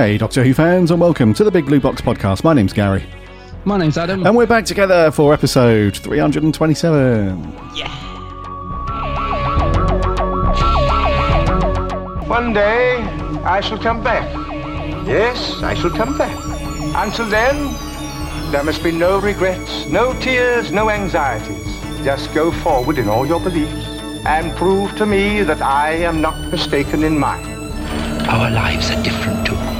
Hey, Doctor Who fans, and welcome to the Big Blue Box podcast. My name's Gary, My name's Adam. and we're back together for episode 327. One day I shall come back. Yes, I shall come back. Until then, there must be no regrets, no tears, no anxieties. Just go forward in all your beliefs and prove to me that I am not mistaken in mine. Our lives are different to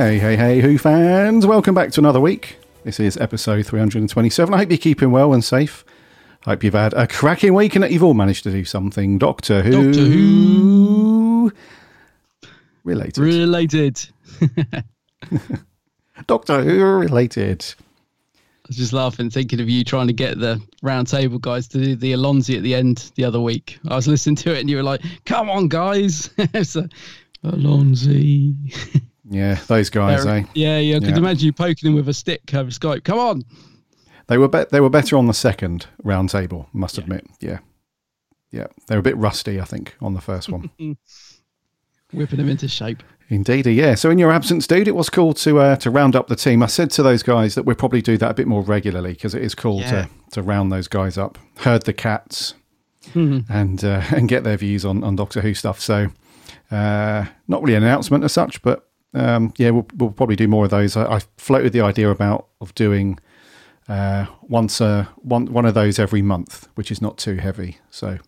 Hey, hey, hey, Who fans, welcome back to another week. This is episode 327. I hope you're keeping well and safe. I hope you've had a cracking week and that you've all managed to do something Doctor Who, Doctor Who related. related. Doctor Who related. I was just laughing, thinking of you trying to get the round table guys to do the Allons-y at the end the other week. I was listening to it and you were like, come on, guys. so, Allons-y. Yeah, those guys, eh? Yeah, yeah. I could Yeah. imagine you poking them with a stick over Skype. Come on. They were be- they were better on the second round table, must admit. Yeah. Yeah. They were a bit rusty, I think, on the first one. Whipping them into shape. Indeed, yeah. So in your absence, dude, it was cool to uh, to round up the team. I said to those guys that we'll probably do that a bit more regularly because it is cool Yeah. to to round those guys up, herd the cats, and uh, and get their views on, on Doctor Who stuff. So uh, not really an announcement as such, but um, yeah, we'll, we'll probably do more of those. I, I floated the idea about of doing uh, once a one one of those every month, which is not too heavy. So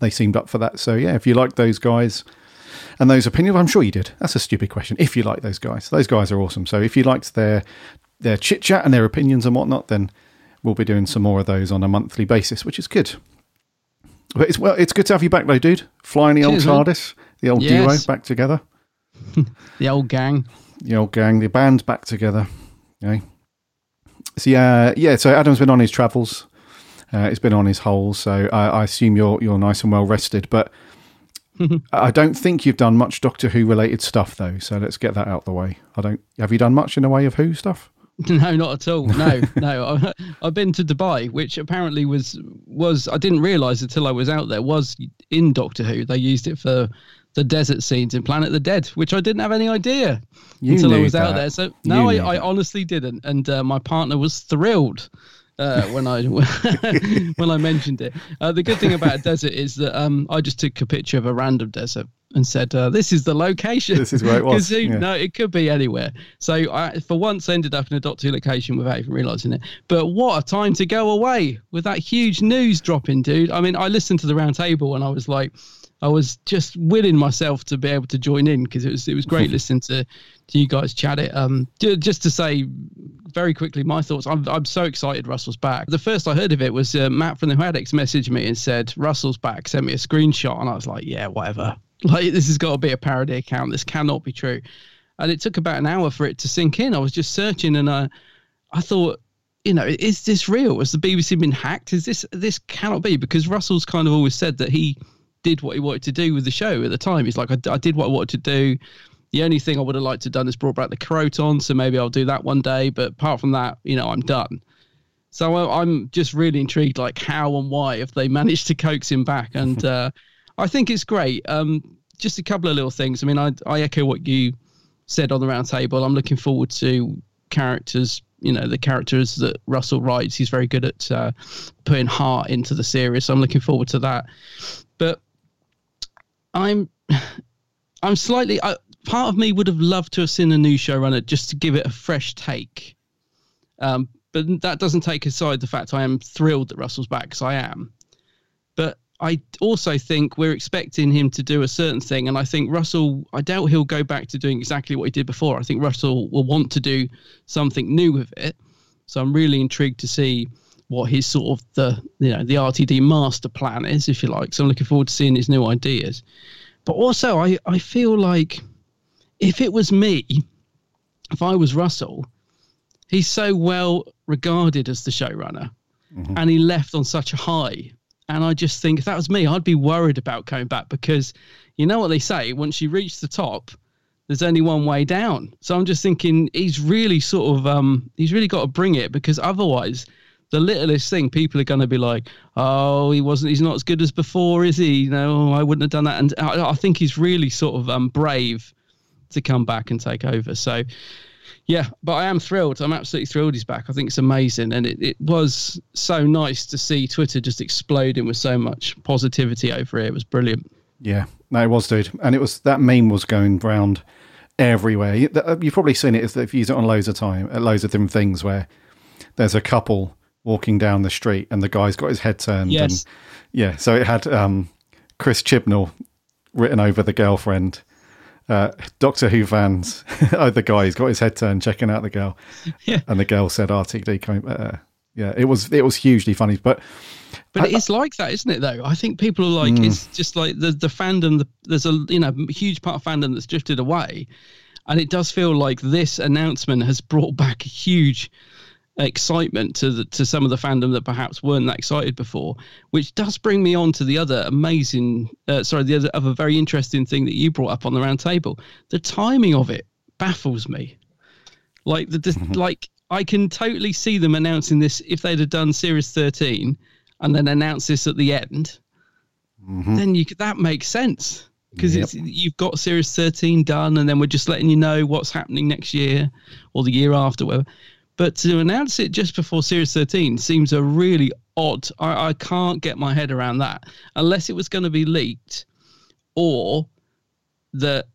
they seemed up for that. So yeah, if you like those guys and those opinions, I'm sure you did. That's a stupid question. If you like those guys, those guys are awesome. So if you liked their their chit chat and their opinions and whatnot, then we'll be doing some more of those on a monthly basis, which is good. But it's well, it's good to have you back though, dude. Flying the Cheers, old TARDIS, the old Yes. duo back together, The old gang. the old gang, the band back together. Okay. So yeah, yeah. So Adam's been on his travels. Uh, he's been on his holes, so I, I assume you're you're nice and well rested. But I don't think you've done much Doctor Who related stuff though. So let's get that out of the way. I don't. Have you done much in the way of Who stuff? No, not at all. No, no. I've been to Dubai, which apparently was was I didn't realise until I was out there was in Doctor Who. They used it for the desert scenes in Planet of the Dead, which I didn't have any idea You until I was out there. So no, I, I honestly didn't, and uh, my partner was thrilled. Uh, when I when I mentioned it, uh, the good thing about a desert is that um, I just took a picture of a random desert and said, uh, "This is the location." This is where it was, who- yeah. No, it could be anywhere. So I, for once, ended up in a Doctor Who location without even realizing it. But what a time to go away with that huge news dropping, dude. I mean, I listened to the roundtable and I was like, I was just willing myself to be able to join in because it was it was great listening to to you guys chat it. Um, just to say very quickly my thoughts. I'm I'm so excited Russell's back. The first I heard of it was uh, Matt from the Huadex messaged me and said Russell's back. Sent me a screenshot and I was like, yeah, whatever. Like this has got to be a parody account. This cannot be true. And it took about an hour for it to sink in. I was just searching and I I thought you know, is this real? Has the BBC been hacked? Is this this cannot be because Russell's kind of always said that he did what he wanted to do with the show at the time. He's like, I, I did what I wanted to do. The only thing I would have liked to have done is brought back the Kroton, so maybe I'll do that one day. But apart from that, you know, I'm done. So I, I'm just really intrigued, like how and why if they managed to coax him back? And uh, I think it's great. Um, just a couple of little things. I mean, I, I echo what you said on the round table. I'm looking forward to characters you know the characters that Russell writes. He's very good at uh, putting heart into the series. So I'm looking forward to that. But I'm I'm slightly. I, part of me would have loved to have seen a new showrunner just to give it a fresh take. Um, but that doesn't take aside the fact I am thrilled that Russell's back because I am. But I also think we're expecting him to do a certain thing, and I think Russell. I doubt he'll go back to doing exactly what he did before. I think Russell will want to do something new with it. So I'm really intrigued to see what his sort of the you know the RTD master plan is, if you like. So I'm looking forward to seeing his new ideas. But also, I I feel like if it was me, if I was Russell, he's so well regarded as the showrunner, mm-hmm. and he left on such a high and I just think if that was me, I'd be worried about coming back because you know what they say once you reach the top, there's only one way down. So I'm just thinking he's really sort of um he's really got to bring it because otherwise the littlest thing people are going to be like, oh, he wasn't, he's not as good as before, is he? You know, I wouldn't have done that. And I, I think he's really sort of um, brave to come back and take over. So yeah, but I am thrilled. I'm absolutely thrilled he's back. I think it's amazing. And it, it was so nice to see Twitter just exploding with so much positivity over it. It was brilliant. Yeah, no, it was, dude. And it was that meme was going round everywhere. You, have probably seen it if you've used it on loads of time, loads of different things where there's a couple walking down the street and the guy's got his head turned. Yes. And, yeah, so it had um, Chris Chibnall written over the girlfriend uh, Doctor Who fans, oh, the guy, he's got his head turned checking out the girl. Yeah. And the girl said RTD coming. Uh, yeah, it was it was hugely funny, but but I, it's like that, isn't it? Though I think people are like, mm. it's just like the the fandom. The, there's a you know huge part of fandom that's drifted away, and it does feel like this announcement has brought back a huge excitement to the, to some of the fandom that perhaps weren't that excited before, which does bring me on to the other amazing, uh, sorry, the other, other very interesting thing that you brought up on the round table. The timing of it baffles me. Like the, the mm-hmm. like I can totally see them announcing this if they'd have done Series 13 and then announce this at the end. Mm-hmm. Then you that makes sense because yep. it's you've got Series 13 done, and then we're just letting you know what's happening next year or the year after, whatever. But to announce it just before Series 13 seems a really odd. I, I can't get my head around that unless it was going to be leaked or that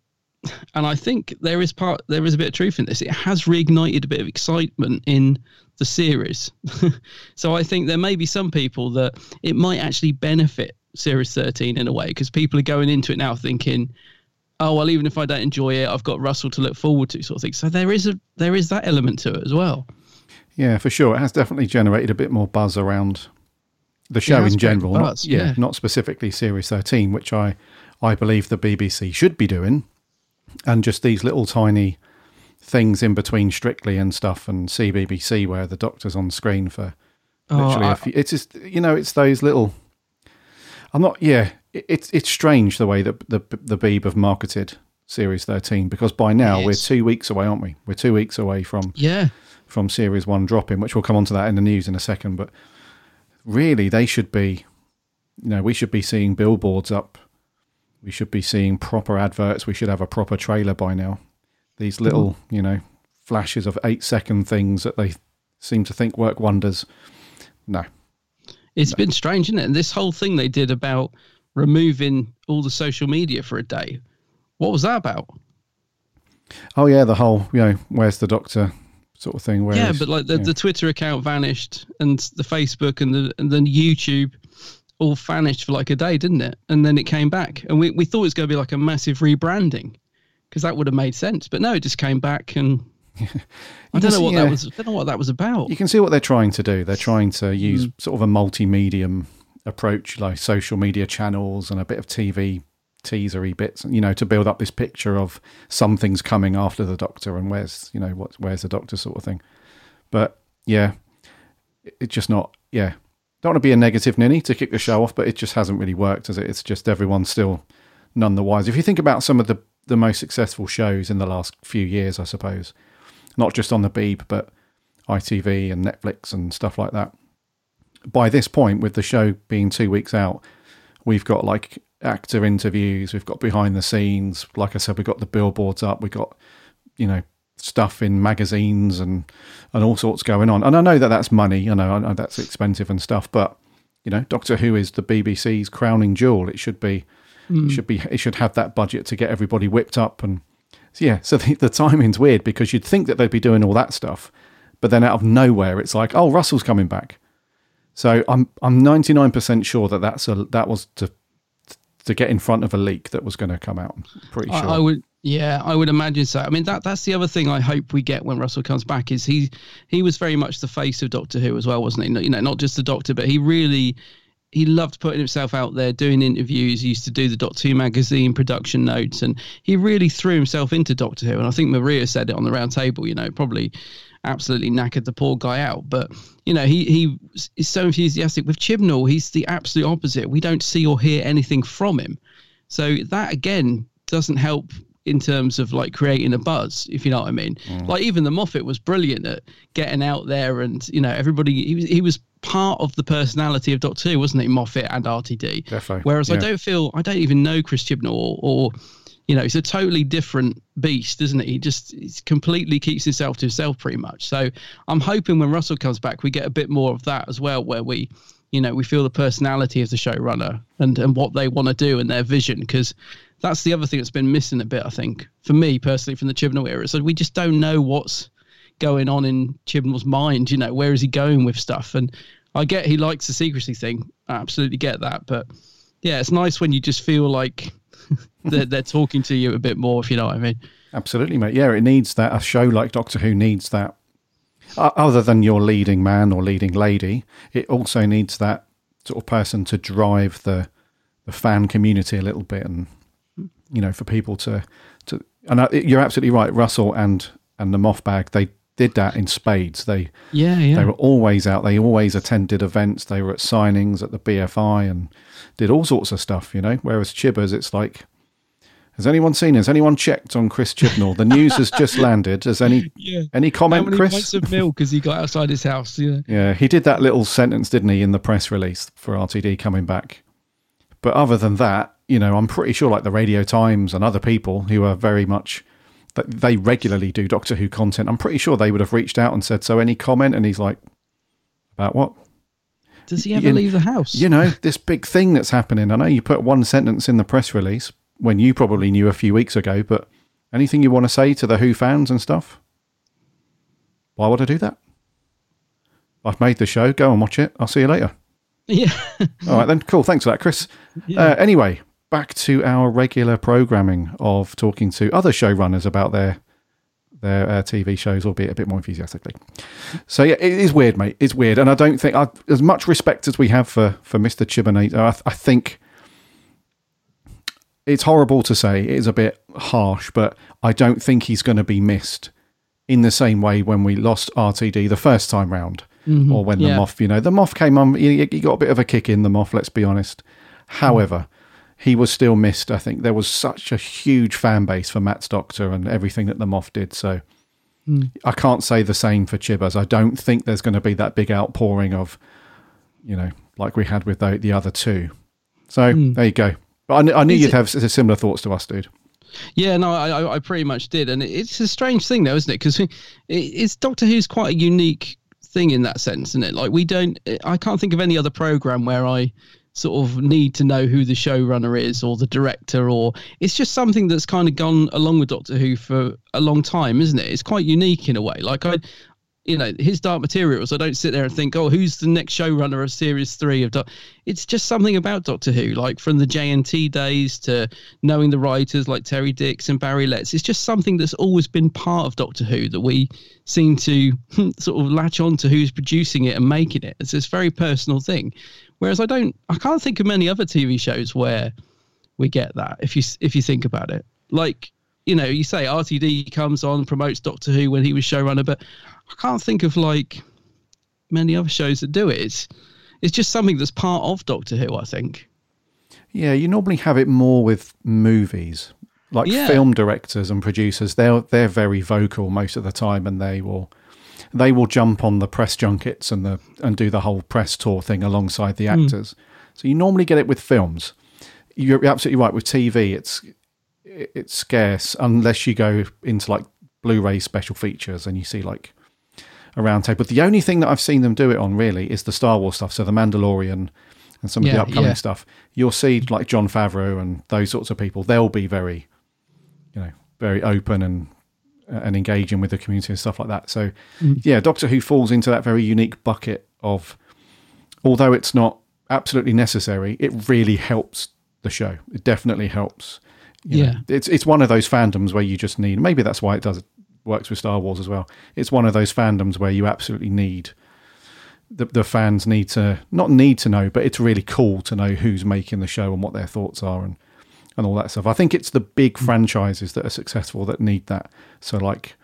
and I think there is part there is a bit of truth in this. It has reignited a bit of excitement in the series. so I think there may be some people that it might actually benefit Series 13 in a way because people are going into it now thinking, oh well, even if I don't enjoy it, I've got Russell to look forward to, sort of thing. So there is a there is that element to it as well. Yeah, for sure. It has definitely generated a bit more buzz around the show in general. Buzz, not, yeah, yeah, not specifically Series 13, which I I believe the BBC should be doing, and just these little tiny things in between Strictly and stuff and CBBC where the Doctor's on screen for oh, literally I, few. It's just you know, it's those little. I'm not. Yeah, it's it's strange the way that the the Beeb have marketed Series 13 because by now yes. we're two weeks away, aren't we? We're two weeks away from yeah from Series 1 dropping, which we'll come on to that in the news in a second. But really, they should be, you know, we should be seeing billboards up. We should be seeing proper adverts. We should have a proper trailer by now. These little, mm. you know, flashes of eight second things that they seem to think work wonders. No. It's no. been strange, isn't it? And this whole thing they did about removing all the social media for a day. What was that about? Oh yeah, the whole you know, where's the doctor sort of thing. Where Yeah, but like the, yeah. the Twitter account vanished and the Facebook and the and then YouTube all vanished for like a day, didn't it? And then it came back, and we we thought it was going to be like a massive rebranding because that would have made sense. But no, it just came back and. I don't know what yeah. that was. I don't know what that was about. You can see what they're trying to do. They're trying to use mm. sort of a multi-medium approach, like social media channels and a bit of TV teasery bits, you know, to build up this picture of something's coming after the Doctor and where's, you know, what where's the Doctor sort of thing. But yeah, it's just not. Yeah, don't want to be a negative ninny to kick the show off, but it just hasn't really worked, has it? It's just everyone's still none the wiser. If you think about some of the the most successful shows in the last few years, I suppose, not just on the Beeb, but ITV and Netflix and stuff like that. By this point, with the show being two weeks out, we've got like actor interviews, we've got behind the scenes. Like I said, we've got the billboards up, we've got, you know, stuff in magazines and and all sorts going on. And I know that that's money. I know, I know that's expensive and stuff, but you know, Doctor Who is the BBC's crowning jewel. It should be, Mm. it should be, it should have that budget to get everybody whipped up. And so, yeah, so the, the timing's weird because you'd think that they'd be doing all that stuff, but then out of nowhere, it's like, oh, Russell's coming back. So I'm I'm 99% sure that that's a that was to to get in front of a leak that was going to come out. I'm pretty sure. I, I would, yeah, I would imagine so. I mean, that that's the other thing I hope we get when Russell comes back is he he was very much the face of Doctor Who as well, wasn't he? You know, not just the Doctor, but he really he loved putting himself out there, doing interviews. He used to do the Doctor Who magazine production notes, and he really threw himself into Doctor Who. And I think Maria said it on the round table. You know, probably absolutely knackered the poor guy out. But you know, he he is so enthusiastic. With Chibnall, he's the absolute opposite. We don't see or hear anything from him. So that again doesn't help in terms of like creating a buzz, if you know what I mean. Mm. Like even the Moffat was brilliant at getting out there, and you know everybody. He was he was part of the personality of Doctor Who, wasn't he? Moffat and RTD. Defo, Whereas I don't feel I don't even know Chris Chibnall or, or you know, he's a totally different beast, isn't it? He just completely keeps himself to himself pretty much. So I'm hoping when Russell comes back, we get a bit more of that as well, where we, you know, we feel the personality of the showrunner and and what they want to do and their vision, because that's the other thing that's been missing a bit, I think, for me personally from the Chibnall era. So we just don't know what's going on in Chibnall's mind. You know, where is he going with stuff? And I get he likes the secrecy thing. I absolutely get that, but yeah, it's nice when you just feel like they're, they're talking to you a bit more, if you know what I mean. Absolutely, mate. Yeah, it needs that. A show like Doctor Who needs that. Other than your leading man or leading lady, it also needs that sort of person to drive the the fan community a little bit, and you know, for people to to. And I, you're absolutely right, Russell and and the Moth Bag. They did that in spades. They Yeah, yeah. they were always out. They always attended events. They were at signings at the BFI and did all sorts of stuff. You know, whereas Chibbers, it's like. Has anyone seen? Has anyone checked on Chris Chibnall? The news has just landed. Has any Yeah. any How comment, many Chris? pints of milk has he got outside his house? Yeah. Yeah, he did that little sentence, didn't he, in the press release for RTD coming back. But other than that, you know, I'm pretty sure like the Radio Times and other people who are very much that they regularly do Doctor Who content. I'm pretty sure they would have reached out and said, "So any comment?" And he's like, "About what?" Does he ever You- leave the house? You know, this big thing that's happening. I know you put one sentence in the press release when you probably knew a few weeks ago, but anything you want to say to the Who fans and stuff? Why would I do that? I've made the show. Go and watch it. I'll see you later. Yeah. All right, then. Cool. Thanks for that, Chris. Yeah. Uh, anyway, back to our regular programming of talking to other showrunners about their their uh, TV shows, albeit a bit more enthusiastically. So yeah, it is weird, mate. It's weird, and I don't think I, as much respect as we have for for Mister Chibanator, I, th- I think it's horrible to say. It is a bit harsh, but I don't think he's going to be missed in the same way when we lost RTD the first time round, Mhm. or when the Moff. You know, the Moff came on. He, he got a bit of a kick in the Moth. Let's be honest. However, he was still missed. I think there was such a huge fan base for Matt's Doctor and everything that the Moff did. So Mm. I can't say the same for Chibbers. I don't think there's going to be that big outpouring of, you know, like we had with the, the other two. So Mm. there you go. But I, I knew Is you'd it- have similar thoughts to us, dude. Yeah, no, I, I- pretty much did, and it's a strange thing, though, isn't it? Because it's Doctor Who's quite a unique thing in that sense, isn't it? Like we don't, eh, I can't think of any other program where I sort of need to know who the showrunner is or the director, or it's just something that's kind of gone along with Doctor Who for a long time, isn't it? It's quite unique in a way. Like I. You know his Dark Materials. I don't sit there and think, "Oh, who's the next showrunner of Series Three of?" Doc-? It's just something about Doctor Who, like from the JNT days to knowing the writers like Terry Dicks and Barry Letts. It's just something that's always been part of Doctor Who that we seem to hmm, sort of latch on to who's producing it and making it. It's this very personal thing. Whereas I don't, I can't think of many other TV shows where we get that. If you if you think about it, like you know, you say RTD comes on promotes Doctor Who when he was showrunner, but I can't think of like many other shows that do it. It's it's just something that's part of Doctor Who. I think. Yeah, you normally have it more with movies, like Yeah. film directors and producers. They're they're very vocal most of the time, and they will they will jump on the press junkets and the and do the whole press tour thing alongside the Hmm. actors. So you normally get it with films. You're absolutely right with TV. It's it's scarce unless you go into like Blu-ray special features and you see like a round table. But the only thing that I've seen them do it on really is the Star Wars stuff. So the Mandalorian and some of the upcoming yeah. stuff. You'll see like Jon Favreau and those sorts of people. They'll be very, you know, very open and and engaging with the community and stuff like that. So Mm. yeah, Doctor Who falls into that very unique bucket of, although it's not absolutely necessary, it really helps the show. It definitely helps. You know, Yeah. it's it's one of those fandoms where you just need. Maybe that's why it does works with Star Wars as well. It's one of those fandoms where you absolutely need the the fans need to not need to know, but it's really cool to know who's making the show and what their thoughts are and and all that stuff. I think it's the big franchises that are successful that need that. So like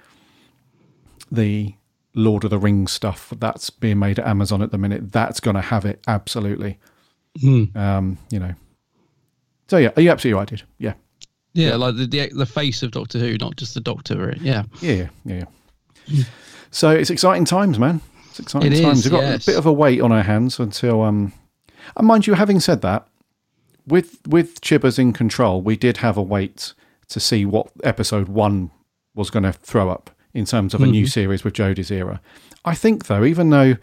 the Lord of the Rings stuff that's being made at Amazon at the minute, that's going to have it absolutely. Hmm. Um, you know. So yeah, are you absolutely right, dude? Yeah. Yeah, like the, the the face of Doctor Who, not just the Doctor. Yeah. Yeah, yeah, yeah. yeah. so it's exciting times, man. It's exciting It times. is, We've got yes. a bit of a wait on our hands until um and mind you, having said that, with with Chibbers in control, we did have a wait to see what episode one was going to throw up in terms of a new Mhm. series with Jodie's era. I think though, even though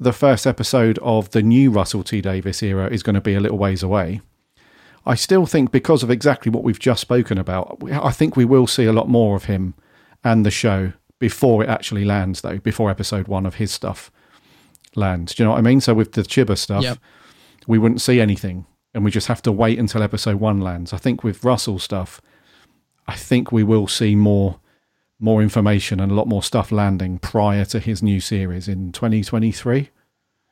the first episode of the new Russell T Davies era is going to be a little ways away, I still think because of exactly what we've just spoken about, I think we will see a lot more of him and the show before it actually lands, though, before episode one of his stuff lands. Do you know what I mean? So with the Chibber stuff, Yep. we wouldn't see anything and we just have to wait until episode one lands. I think with Russell stuff, I think we will see more more information and a lot more stuff landing prior to his new series in 2023.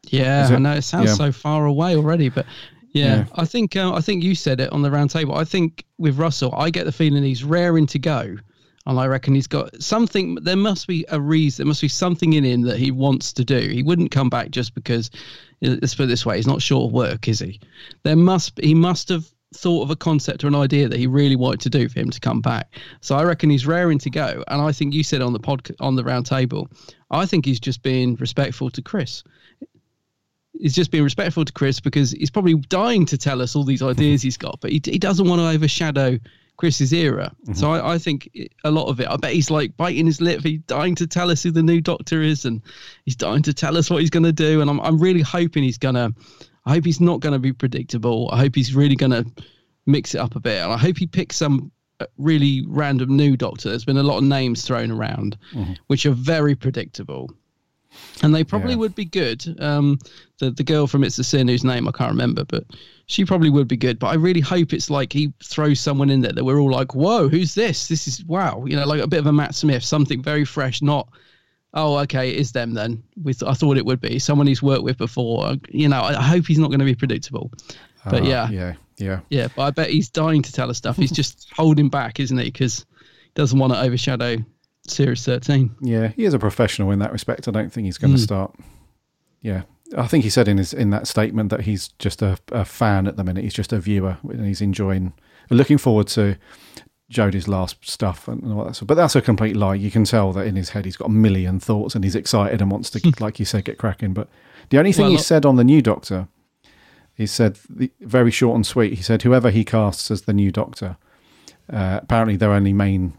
Yeah, I know it sounds Yeah. so far away already, but yeah, Yeah. I think uh, I think you said it on the round table. I think with Russell, I get the feeling he's raring to go, and I reckon he's got something. There must be a reason. There must be something in him that he wants to do. He wouldn't come back just because. uh, Let's put it this way: he's not short of work, is he? There must he must have thought of a concept or an idea that he really wanted to do for him to come back. So I reckon he's raring to go. And I think you said on the pod on the round table, I think he's just being respectful to Chris he's just being respectful to Chris because he's probably dying to tell us all these ideas he's got, but he, he doesn't want to overshadow Chris's era. So I, I think a lot of it, I bet he's like biting his lip. He's dying to tell us who the new doctor is and he's dying to tell us what he's going to do. And I'm, I'm really hoping he's going to, I hope he's not going to be predictable. I hope he's really going to mix it up a bit. And I hope he picks some uh, really random new doctor. There's been a lot of names thrown around, which are very predictable and they probably Yeah. would be good. Um, the the girl from It's a Sin, whose name I can't remember, but she probably would be good. But I really hope it's like he throws someone in there that we're all like, "Whoa, who's this? This is wow!" You know, like a bit of a Matt Smith, something very fresh. Not, oh, okay, it is them then. We th- I thought it would be someone he's worked with before. You know, I, I hope he's not going to be predictable. But Uh, yeah, yeah, yeah. yeah. But I bet he's dying to tell us stuff. He's just holding back, isn't he? Because he doesn't want to overshadow Series Thirteen. Yeah, he is a professional in that respect. I don't think he's going to Mm. start. Yeah, I think he said in his in that statement that he's just a, a fan at the minute. He's just a viewer and he's enjoying, looking forward to Jodie's last stuff and all that. Stuff. But that's a complete lie. You can tell that in his head he's got a million thoughts and he's excited and wants to, like you said, get cracking. But the only thing Well, he not- said on the new Doctor, he said the, very short and sweet. He said whoever he casts as the new Doctor, uh, apparently their only main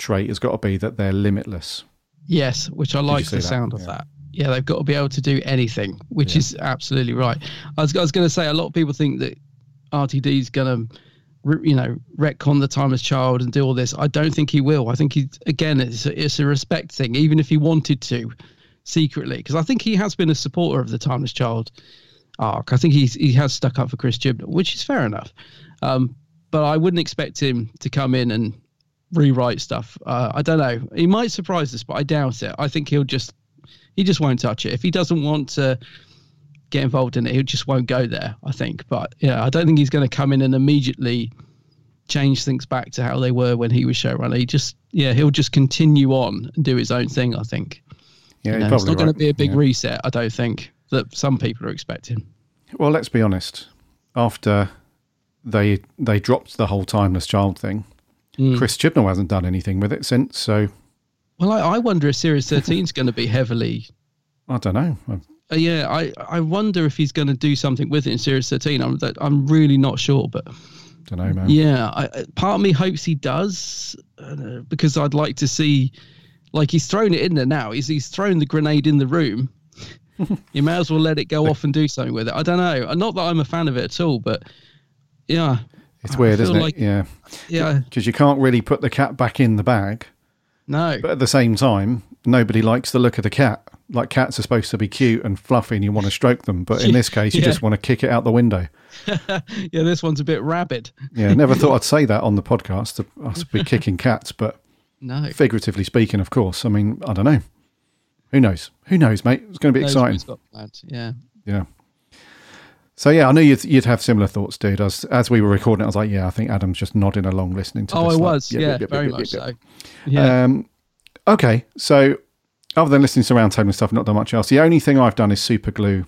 trait has got to be that they're limitless. Yes, which I like the that? sound of Yeah. that. Yeah, they've got to be able to do anything, which is absolutely right. I was, I was going to say a lot of people think that RTD is going to, you know, retcon the timeless child and do all this. I don't think he will. I think he again, it's a, it's a respect thing, even if he wanted to secretly, because I think he has been a supporter of the timeless child arc. I think he's he has stuck up for Chris Chibnall, which is fair enough. Um, but I wouldn't expect him to come in and rewrite stuff. Uh, I don't know. He might surprise us, but I doubt it. I think he'll just he just won't touch it. If he doesn't want to get involved in it, he just won't go there. I think. But yeah, I don't think he's going to come in and immediately change things back to how they were when he was showrunner. He just yeah, he'll just continue on and do his own thing. I think. Yeah, You know, it's not going to be a big Yeah. reset. I don't think that some people are expecting. Well, let's be honest. After they they dropped the whole timeless child thing, Mm. Chris Chibnall hasn't done anything with it since. So Well, I, I wonder if Series 13 is going to be heavily. I don't know. Uh, yeah, I, I wonder if he's going to do something with it in Series 13. I'm I'm really not sure, but don't know, man. yeah, I, I- part of me hopes he does uh, because I'd like to see, like he's thrown it in there now. He's he's thrown the grenade in the room. you may as well let it go off and do something with it. I don't know. Not that I'm a fan of it at all, but yeah, It's weird, isn't it? yeah. yeah. Because you can't really put the cat back in the bag. No. But at the same time, nobody likes the look of the cat. Like cats are supposed to be cute and fluffy and you want to stroke them. But in this case, you Yeah. just want to kick it out the window. yeah, this one's a bit rabid. Yeah, never thought I'd say that on the podcast. to Us be kicking cats, but No. figuratively speaking, of course. I mean, I don't know. Who knows? Who knows, mate? It's going to be exciting. got. Yeah. Yeah. So yeah, I knew you'd, you'd have similar thoughts, dude. As as we were recording, I was like, yeah, I think Adam's just nodding along, listening to. This. Oh, this, I was. Yeah, yep, yep, very yep, much so. Yeah. Um, okay, so other than listening to Roundtable and stuff, not done much else. The only thing I've done is super glue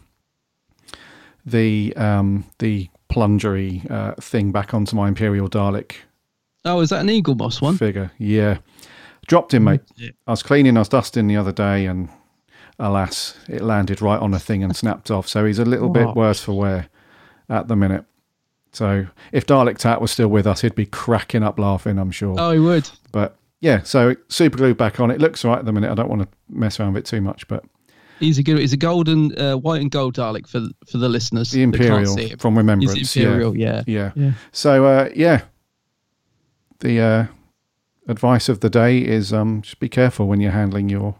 the um, the plungery uh, thing back onto my Imperial Dalek oh, is that an Eaglemoss one? figure. Yeah, dropped him, mate. Yeah. I was cleaning, I was dusting the other day, and alas, it landed right on a thing and snapped off. So he's a little Oh. bit worse for wear at the minute. So if Dalek Tat was still with us, he'd be cracking up laughing, I'm sure. Oh, he would. But yeah, so super glue back on. It looks right at the minute. I don't want to mess around with it too much, but He's a good. He's a golden, uh, white and gold Dalek for for the listeners. the Imperial from Remembrance. He's Imperial, yeah. yeah. Yeah. So uh, yeah, the uh, advice of the day is um, just be careful when you're handling your,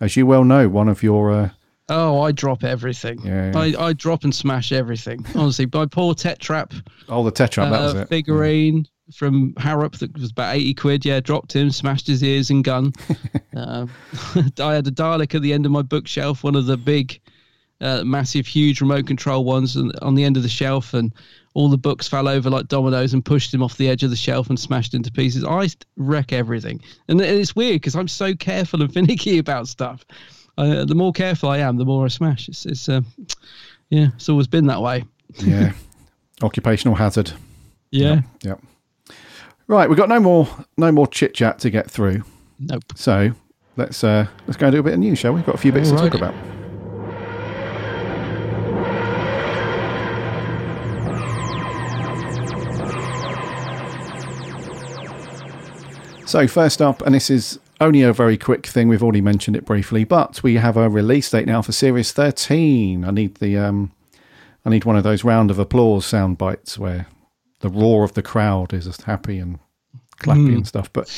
as you well know, one of your. Uh, Oh, I drop everything. Yeah, yeah. I, I drop and smash everything. Honestly, my poor Tetrap oh, the Tetrap, that was uh, it. figurine from Harrop that was about 80 quid. Yeah, dropped him, smashed his ears and gun. um, I had a Dalek at the end of my bookshelf, one of the big, uh, massive, huge remote control ones on the end of the shelf, and all the books fell over like dominoes and pushed him off the edge of the shelf and smashed into pieces. I wreck everything. And it's weird because I'm so careful and finicky about stuff. Uh, the more careful I am, the more I smash. It's, it's uh, yeah, it's always been that way. yeah, occupational hazard. Yeah. Yep. Right, we've got no more no more chit chat to get through. Nope. So let's uh let's go and do a bit of news, shall we? We've got a few bits to talk Alrighty. about. So first up, and this is only a very quick thing. We've already mentioned it briefly, but we have a release date now for Series 13. I need the um, I need one of those round of applause sound bites where the roar of the crowd is just happy and clappy Mm. and stuff. But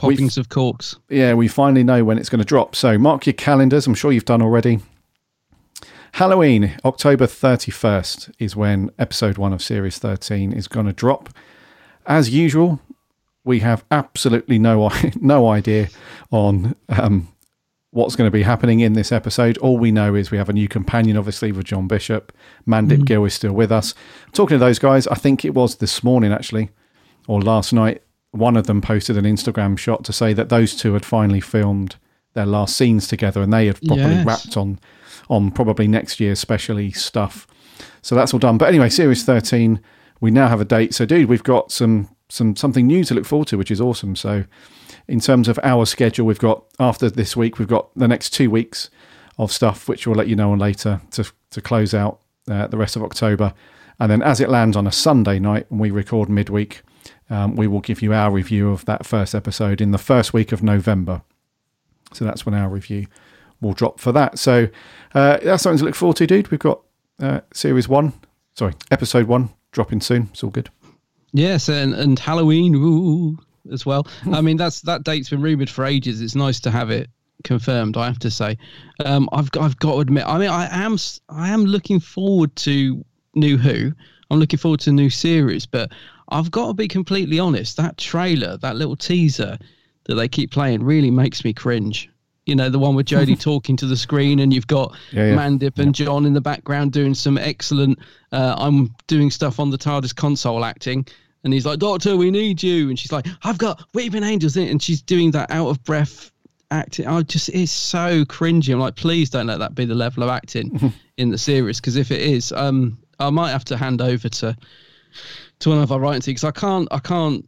Poppings of corks. yeah, we finally know when it's going to drop. So mark your calendars. I'm sure you've done already. Halloween, October 31st, is when episode one of Series 13 is going to drop. As usual, we have absolutely no no idea on um, what's going to be happening in this episode. All we know is we have a new companion, obviously, with John Bishop. Mandip Mhm. Gill is still with us. Talking to those guys, I think it was this morning actually, or last night. One of them posted an Instagram shot to say that those two had finally filmed their last scenes together, and they had properly Yes. wrapped on on probably next year's specially stuff. So that's all done. But anyway, Series 13, we now have a date. So, dude, we've got some some something new to look forward to, which is awesome. So, in terms of our schedule, we've got after this week, we've got the next two weeks of stuff, which we'll let you know on later to to close out uh, the rest of October. And then, as it lands on a Sunday night, and we record midweek, um, we will give you our review of that first episode in the first week of November. So that's when our review will drop for that. So uh, that's something to look forward to, dude. We've got uh, series one, sorry, episode one dropping soon. It's all good. Yes, and, and Halloween ooh, as well. I mean, that's that date's been rumored for ages. It's nice to have it confirmed. I have to say, um, I've got, I've got to admit. I mean, I am I am looking forward to New Who. I'm looking forward to a new series, but I've got to be completely honest. That trailer, that little teaser that they keep playing, really makes me cringe. You know, the one with Jodie talking to the screen, and you've got Yeah, yeah. Mandip and John in the background doing some excellent. Uh, I'm doing stuff on the TARDIS console acting, and he's like, "Doctor, we need you," and she's like, "I've got weeping angels in," it," and she's doing that out of breath acting. I just it's so cringy. I'm like, please don't let that be the level of acting in the series because if it is, um, I might have to hand over to to one of our writing because I can't I can't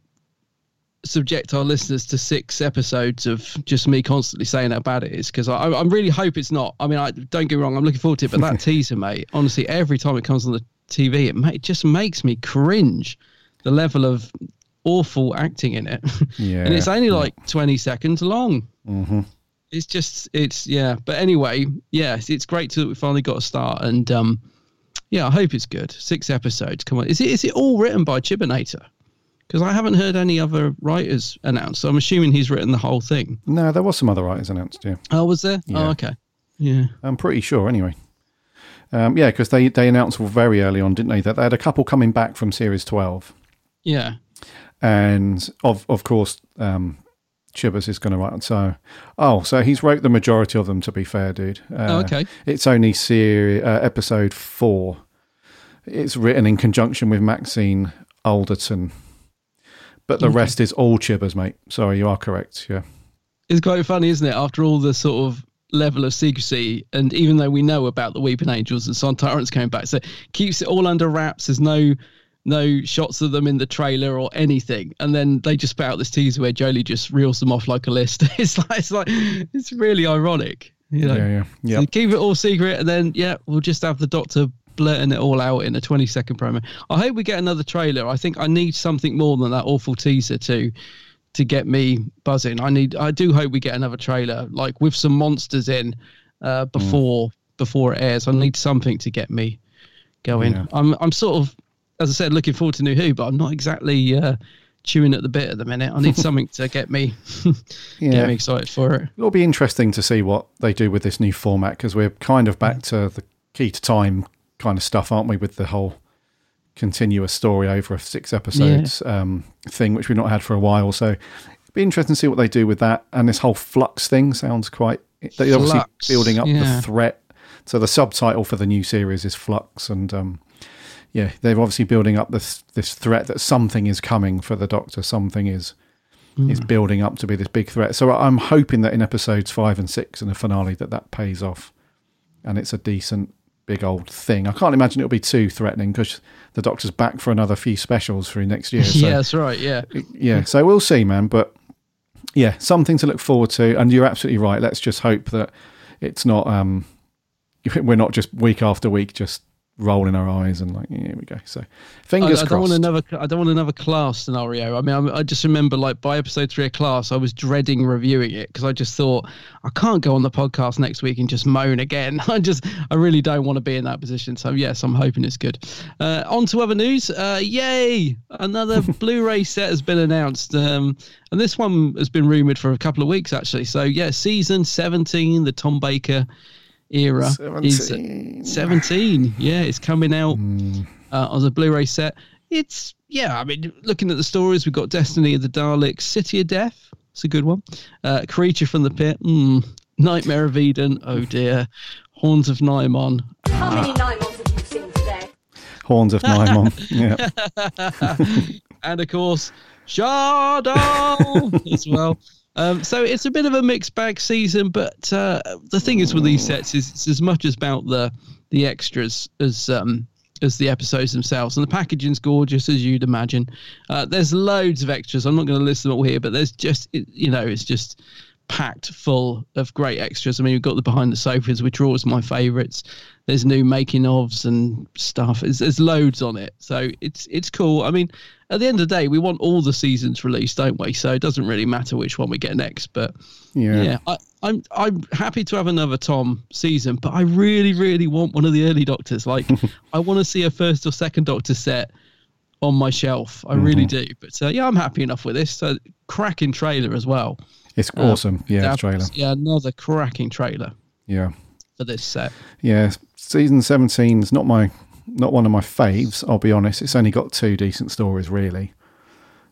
subject our listeners to six episodes of just me constantly saying how bad it is because I, I really hope it's not. I mean, I don't get me wrong, I'm looking forward to it, but that teaser, mate, honestly, every time it comes on the TV, it, ma- it just makes me cringe. The level of awful acting in it, Yeah, and it's only like 20 seconds long. hmm It's just, it's yeah. But anyway, yeah, it's, great to we finally got a start, and um, yeah, I hope it's good. Six episodes. Come on, is it is it all written by Chibinator? Because I haven't heard any other writers announced. So I'm assuming he's written the whole thing. No, there was some other writers announced. Yeah, Oh, was there? Yeah. Oh, okay. Yeah. I'm pretty sure. Anyway, um, yeah, because they they announced very early on, didn't they, that they had a couple coming back from series twelve, Yeah. and of of course, um, Chibbers is going to write. So, oh, so he's wrote the majority of them. To be fair, dude. Uh, Oh, okay. It's only series uh, episode four. It's written in conjunction with Maxine Alderton, but the Okay. rest is all chibbers, mate. Sorry, you are correct. Yeah. It's quite funny, isn't it? After all the sort of level of secrecy, and even though we know about the Weeping Angels and Sontarans coming back, so keeps it all under wraps. There's no no shots of them in the trailer or anything, and then they just put out this teaser where Jolie just reels them off like a list. It's like it's like it's really ironic, you know. Yeah, yeah, yeah. So keep it all secret, and then yeah, we'll just have the Doctor blurting it all out in a 20 second promo. I hope we get another trailer. I think I need something more than that awful teaser to to get me buzzing. I need. I do hope we get another trailer, like with some monsters in, uh, before before it airs. I need something to get me going. Yeah. I'm I'm sort of, as I said, looking forward to New Who, but I'm not exactly uh, chewing at the bit at the minute. I need something to get me Yeah. get me excited for it. It'll be interesting to see what they do with this new format because we're kind of back to the key to time kind of stuff, aren't we? With the whole continuous story over a six episodes um, thing, which we've not had for a while. So it'd be interesting to see what they do with that. And this whole flux thing sounds quite. They're obviously Flux, building up yeah. the threat. So the subtitle for the new series is Flux, and um, yeah, they're obviously building up this this threat that something is coming for the Doctor. Something is is building up to be this big threat. So I'm hoping that in episodes five and six and the finale that that pays off, and it's a decent big old thing. I can't imagine it'll be too threatening because the Doctor's back for another few specials for next year. So, yeah, that's right. Yeah. yeah. So we'll see, man. But yeah, something to look forward to. And you're absolutely right. Let's just hope that it's not. um We're not just week after week just rolling our eyes and like, yeah, here we go. So fingers I, I don't crossed. want another. I don't want another class scenario. I mean, I, I just remember like by episode three of class, I was dreading reviewing it because I just thought I can't go on the podcast next week and just moan again. I just, I really don't want to be in that position. So yes, I'm hoping it's good. Uh, on to other news. Uh, yay! Another Blu-ray set has been announced, um, and this one has been rumored for a couple of weeks actually. So yeah, season 17, the Tom Baker era is 17. Yeah, it's coming out uh, on the Blu-ray set. It's yeah. I mean, looking at the stories, we've got Destiny of the Daleks, City of Death. It's a good one. Uh, Creature from the Pit. Mm. Nightmare of Eden. Oh dear. Horns of Nimon. How many Nymons have you seen today? Horns of Nimon. yeah. and of course, Shada as well. Um, so it's a bit of a mixed bag season, but uh, the thing is with these sets is it's as much about the the extras as um, as the episodes themselves, and the packaging's gorgeous as you'd imagine. Uh, there's loads of extras. I'm not going to list them all here, but there's just it- you know it's just packed full of great extras. I mean, we've got the behind the sofas, which are always my favourites. There's new making ofs and stuff. There's, there's loads on it, so it's it's cool. I mean, at the end of the day, we want all the seasons released, don't we? So it doesn't really matter which one we get next. But Yeah. yeah, I, I'm I'm happy to have another Tom season, but I really really want one of the early Doctors. Like, I want to see a first or second Doctor set on my shelf. I really Mhm. do. But uh, yeah, I'm happy enough with this. So cracking trailer as well. It's Uh, awesome. Yeah, that- trailer. Yeah, another cracking trailer Yeah. for this set. Yeah, season 17 is not my not one of my faves, I'll be honest. It's only got two decent stories really.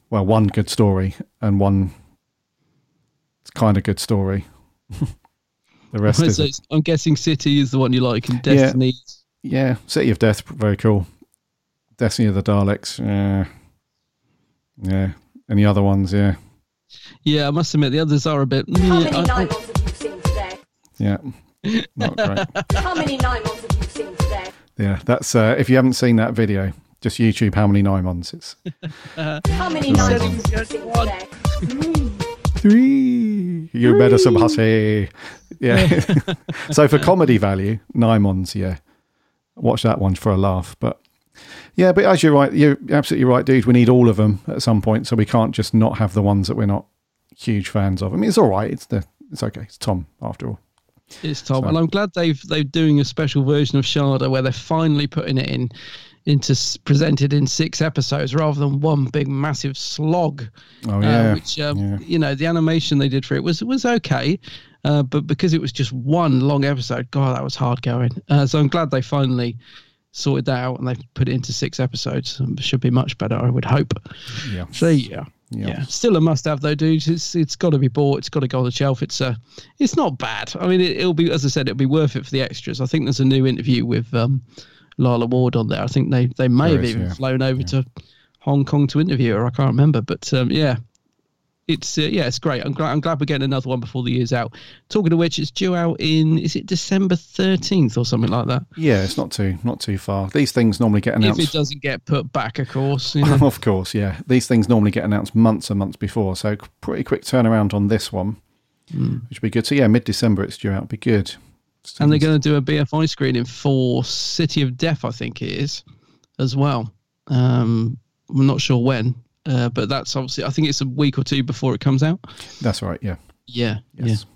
Well, one good story and one kind of good story. the rest So is I'm guessing City is the one you like, and Yeah. Destiny. yeah, City of Death very cool. Destiny of the Daleks, yeah. Yeah. And the other ones, yeah. Yeah, I must admit the others are a bit. How many I- Nimons have you seen today? Yeah, not great. How many Nimons have you seen today? Yeah, that's uh, if you haven't seen that video, just YouTube how many Nimons. It's How many Nimons have you seen today? three. You better some hussy. Yeah. so for comedy value, Nimons, yeah. Watch that one for a laugh. But yeah, but as you're right, you're absolutely right, dude. We need all of them at some point, so we can't just not have the ones that we're not huge fans of. I mean, it's all right. It's the it's okay. It's Tom after all. It's Tom, So- and I'm glad they've they're doing a special version of Shada where they're finally putting it in into presented in six episodes rather than one big massive slog. Oh yeah, uh, which um, yeah. you know the animation they did for it was was okay, uh, but because it was just one long episode, God, that was hard going. Uh, so I'm glad they finally sorted that out and they put it into six episodes. Um, should be much better, I would hope. Yeah. So yeah. Yeah. Yeah. still a must-have though, dudes. It's it's got to be bought. It's got to go on the shelf. It's uh, it's not bad. I mean, it, it'll be as I said, it'll be worth it for the extras. I think there's a new interview with um, Lalla Ward on there. I think they they may There have is, even yeah. flown over to Hong Kong to interview her. I can't remember, but um, yeah, it's uh, yeah, it's great. I'm glad I'm glad we're getting another one before the year's out. Talking of which, it's due out in is it December 13th or something like that? Yeah, it's not too not too far. These things normally get announced. If it doesn't get put back, of course. You know. of course, yeah. These things normally get announced months and months before, so pretty quick turnaround on this one, Hmm. which would be good. So yeah, mid December it's due out. Be good. and they're going to do a BFI screening for City of Death, I think it is, as well. Um, I'm not sure when, uh, but that's obviously I think it's a week or two before it comes out. That's right. Yeah. Yeah, Yes.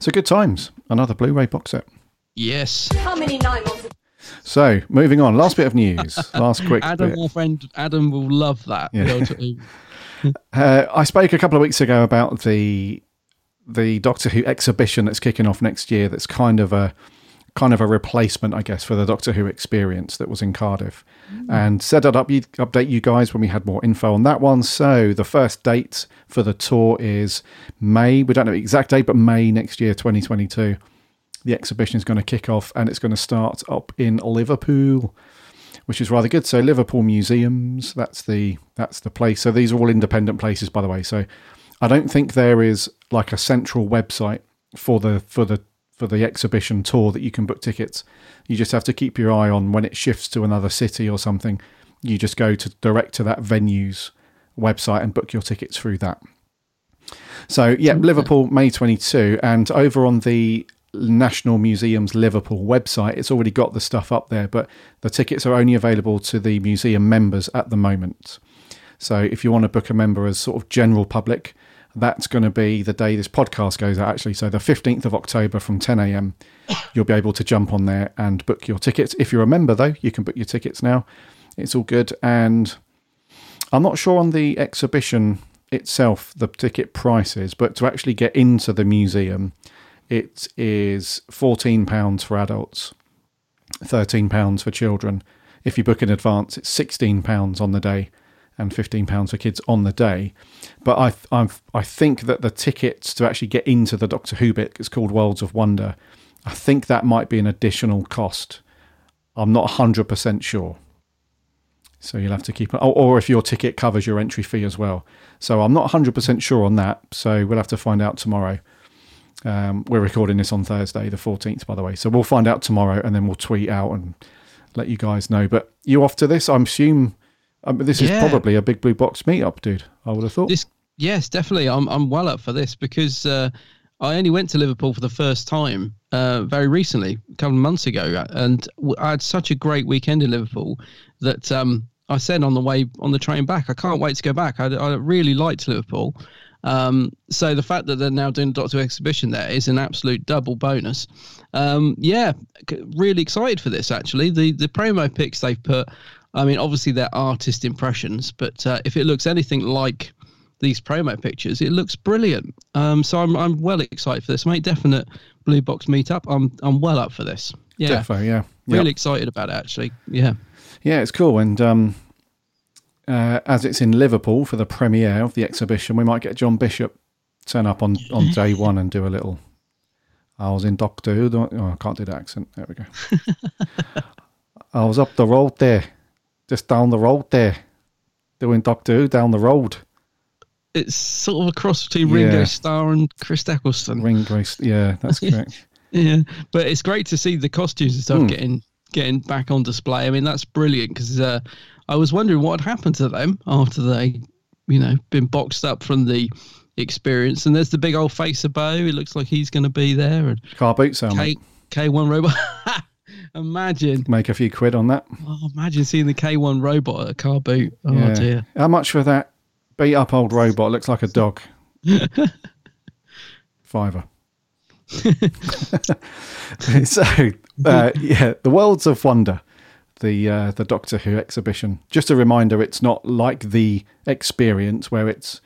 So good times. Another Blu-ray box set. yes. How many Nimons? So moving on. Last bit of news. Last quick Adam, bit. our friend Adam, will love that. Yeah. Uh, I spoke a couple of weeks ago about the the Doctor Who exhibition that's kicking off next year. That's kind of a kind of a replacement, I guess, for the Doctor Who experience that was in Cardiff, mm. and said I'd up, update you guys when we had more info on that one. So the first date for the tour is May. We don't know the exact date, but May next year, 2022. The exhibition is going to kick off, and it's going to start up in Liverpool which is rather good. So Liverpool Museums, that's the that's the place. So these are all independent places, by the way. So I don't think there is like a central website for the for the for the exhibition tour that you can book tickets. You just have to keep your eye on when it shifts to another city or something. You just go to direct to that venue's website and book your tickets through that. So yeah, Liverpool May 22 and over on the National Museum's Liverpool website, it's already got the stuff up there, but the tickets are only available to the museum members at the moment. So if you want to book a member as sort of general public, that's going to be the day this podcast goes out actually. So the 15th of October from 10 a.m. you'll be able to jump on there and book your tickets. If you're a member though, you can book your tickets now. It's all good and I'm not sure on the exhibition itself the ticket prices, but to actually get into the museum, it is fourteen pounds for adults, thirteen pounds for children. If you book in advance, it's sixteen pounds on the day, and fifteen pounds for kids on the day. But I I I think that the tickets to actually get into the Doctor Who bit is called Worlds of Wonder. I think that might be an additional cost. I'm not hundred percent sure. So you'll have to keep, or, or if your ticket covers your entry fee as well. So I'm not 100% sure on that. So we'll have to find out tomorrow. Um, we're recording this on Thursday, the 14th, by the way. So we'll find out tomorrow and then we'll tweet out and let you guys know. But you off to this? I'm assume um, this is Yeah. probably a big blue box meetup, dude. I would have thought. This, yes, definitely. I'm I'm well up for this because uh, I only went to Liverpool for the first time uh, very recently, a couple of months ago, and I had such a great weekend in Liverpool that um, I said on the way on the train back, I can't wait to go back. I, I really liked Liverpool. Um, so the fact that they're now doing a Doctor exhibition there is an absolute double bonus. Um, yeah, really excited for this. Actually, the the promo pics they've put. I mean, obviously they're artist impressions, but uh, if it looks anything like these promo pictures, it looks brilliant. Um, so I'm I'm well excited for this, mate. Definite blue box meetup. I'm I'm well up for this. Yeah, Defo, yeah. really Yep. excited about it. Actually, yeah. Yeah, it's cool. And um, uh, as it's in Liverpool for the premiere of the exhibition, we might get John Bishop turn up on, on day one and do a little. I was in Doctor Who. Oh, I can't do the accent. There we go. I was up the road there, just down the road there, doing Doctor Who down the road. it's sort of a cross between Ringo Yeah. Starr and Chris Eccleston. Ringo, yeah, that's correct. Yeah, but it's great to see the costumes and stuff Hmm. getting getting back on display. I mean, that's brilliant because uh, I was wondering what had happened to them after they, you know, been boxed up from the experience. And there's the big old face of Boe. It looks like he's going to be there. And Car boot sound. K1 robot. imagine, Make a few quid on that. oh, imagine seeing the K1 robot at a car boot. Oh Yeah. dear. How much for that beat up old robot? Looks like a dog. Fiver. so, uh, yeah, the Worlds of Wonder, the uh, the Doctor Who exhibition. Just a reminder, it's not like the experience where it's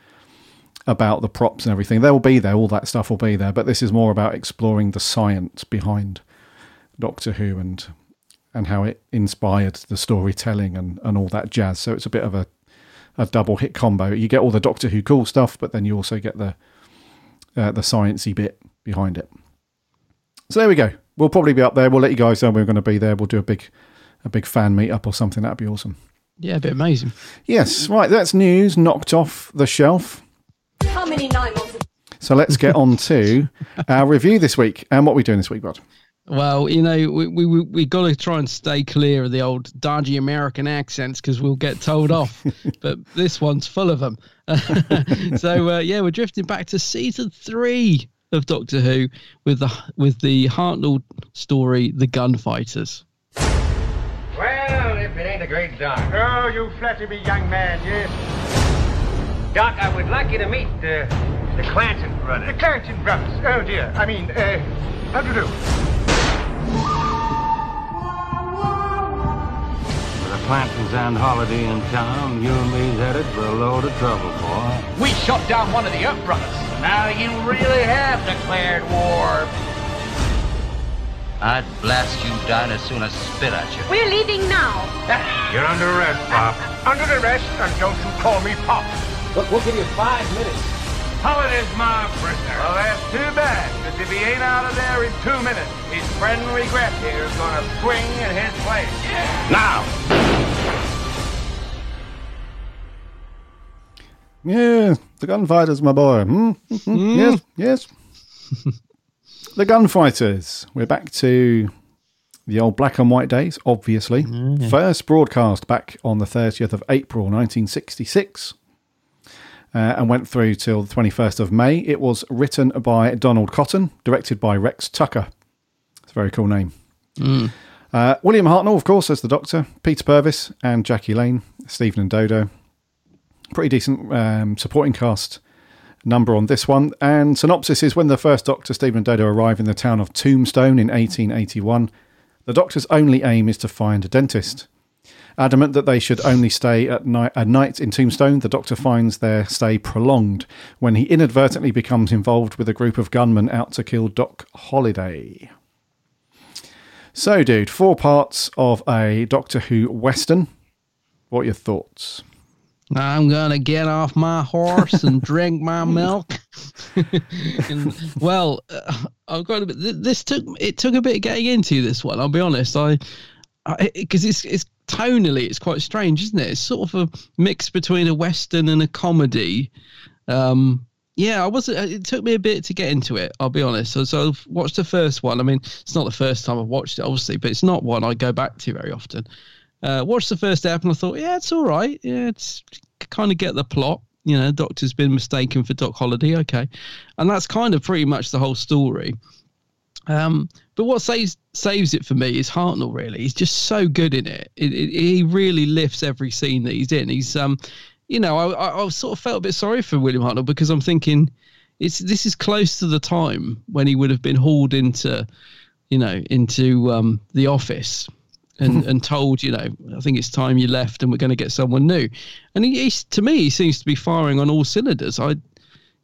about the props and everything. They'll be there, all that stuff will be there, but this is more about exploring the science behind Doctor Who and and how it inspired the storytelling and, and all that jazz. So it's a bit of a a double hit combo. You get all the Doctor Who cool stuff, but then you also get the uh, the sciencey bit behind it. So there we go. We'll probably be up there. We'll let you guys know we're going to be there. We'll do a big a big fan meet up or something. That'd be awesome. Yeah, a bit amazing. Yes, right. That's news knocked off the shelf. How many Nimons? So let's get on to our review this week. And what we're we doing this week, Rod? Well, you know, we we we, we got to try and stay clear of the old dodgy American accents because we'll get told off. but this one's full of them. so uh, yeah, we're drifting back to season three of Doctor Who with the with the Hartnell story, The Gunfighters. Well, if it ain't a great Doc. Oh, you flatter me, young man, yes. Doc, I would like you to meet uh, the Clanton brothers. The Clanton brothers? Oh, dear. I mean, uh, how do you do? With Clantons and Holliday in town, you and me's headed for a load of trouble, boy. We shot down one of the Earp brothers. Now you really have declared war. I'd blast you down as soon as spit at you. We're leaving now. You're under arrest, Pop. Under arrest, and don't you call me Pop. Look, we'll give you five minutes. Holliday's my prisoner. Well, that's too bad, because if he ain't out of there in two minutes, his friend Regret here is going to swing in his place. Yeah. Now! Yeah, the gunfighters, my boy. Hmm? Mhm. Yes, yes. the gunfighters. We're back to the old black and white days, obviously. First broadcast back on the 30th of April 1966 uh, and went through till the 21st of May. It was written by Donald Cotton, directed by Rex Tucker. It's a very cool name. Uh, William Hartnell, of course, as the Doctor, Peter Purves and Jackie Lane, Stephen and Dodo. Pretty decent um, supporting cast number on this one. And synopsis is when the first Doctor, Stephen and Dodo, arrive in the town of Tombstone in 1881, the Doctor's only aim is to find a dentist. Adamant that they should only stay at night, at night in Tombstone, the Doctor finds their stay prolonged when he inadvertently becomes involved with a group of gunmen out to kill Doc Holliday. So, dude, four parts of a Doctor Who Western. What are your thoughts? I'm gonna get off my horse and drink my milk. and, well, uh, I've got a bit. This took it took a bit of getting into this one. I'll be honest. I because it's it's tonally it's quite strange, isn't it? It's sort of a mix between a western and a comedy. Um, yeah, I wasn't. It took me a bit to get into it. I'll be honest. So, so I've watched the first one. I mean, it's not the first time I've watched it, obviously, but it's not one I go back to very often. Uh, watched the first ep and I thought, yeah, it's all right. Yeah, it's kind of get the plot. You know, Doctor's been mistaken for Doc Holliday. Okay, and that's kind of pretty much the whole story. Um, but what saves saves it for me is Hartnell. Really, he's just so good in it. It, it. He really lifts every scene that he's in. He's um, you know, I, I, sort of felt a bit sorry for William Hartnell because I'm thinking, it's this is close to the time when he would have been hauled into, you know, into um the office. And, and told you know I think it's time you left and we're going to get someone new, and he, he's to me he seems to be firing on all cylinders. I,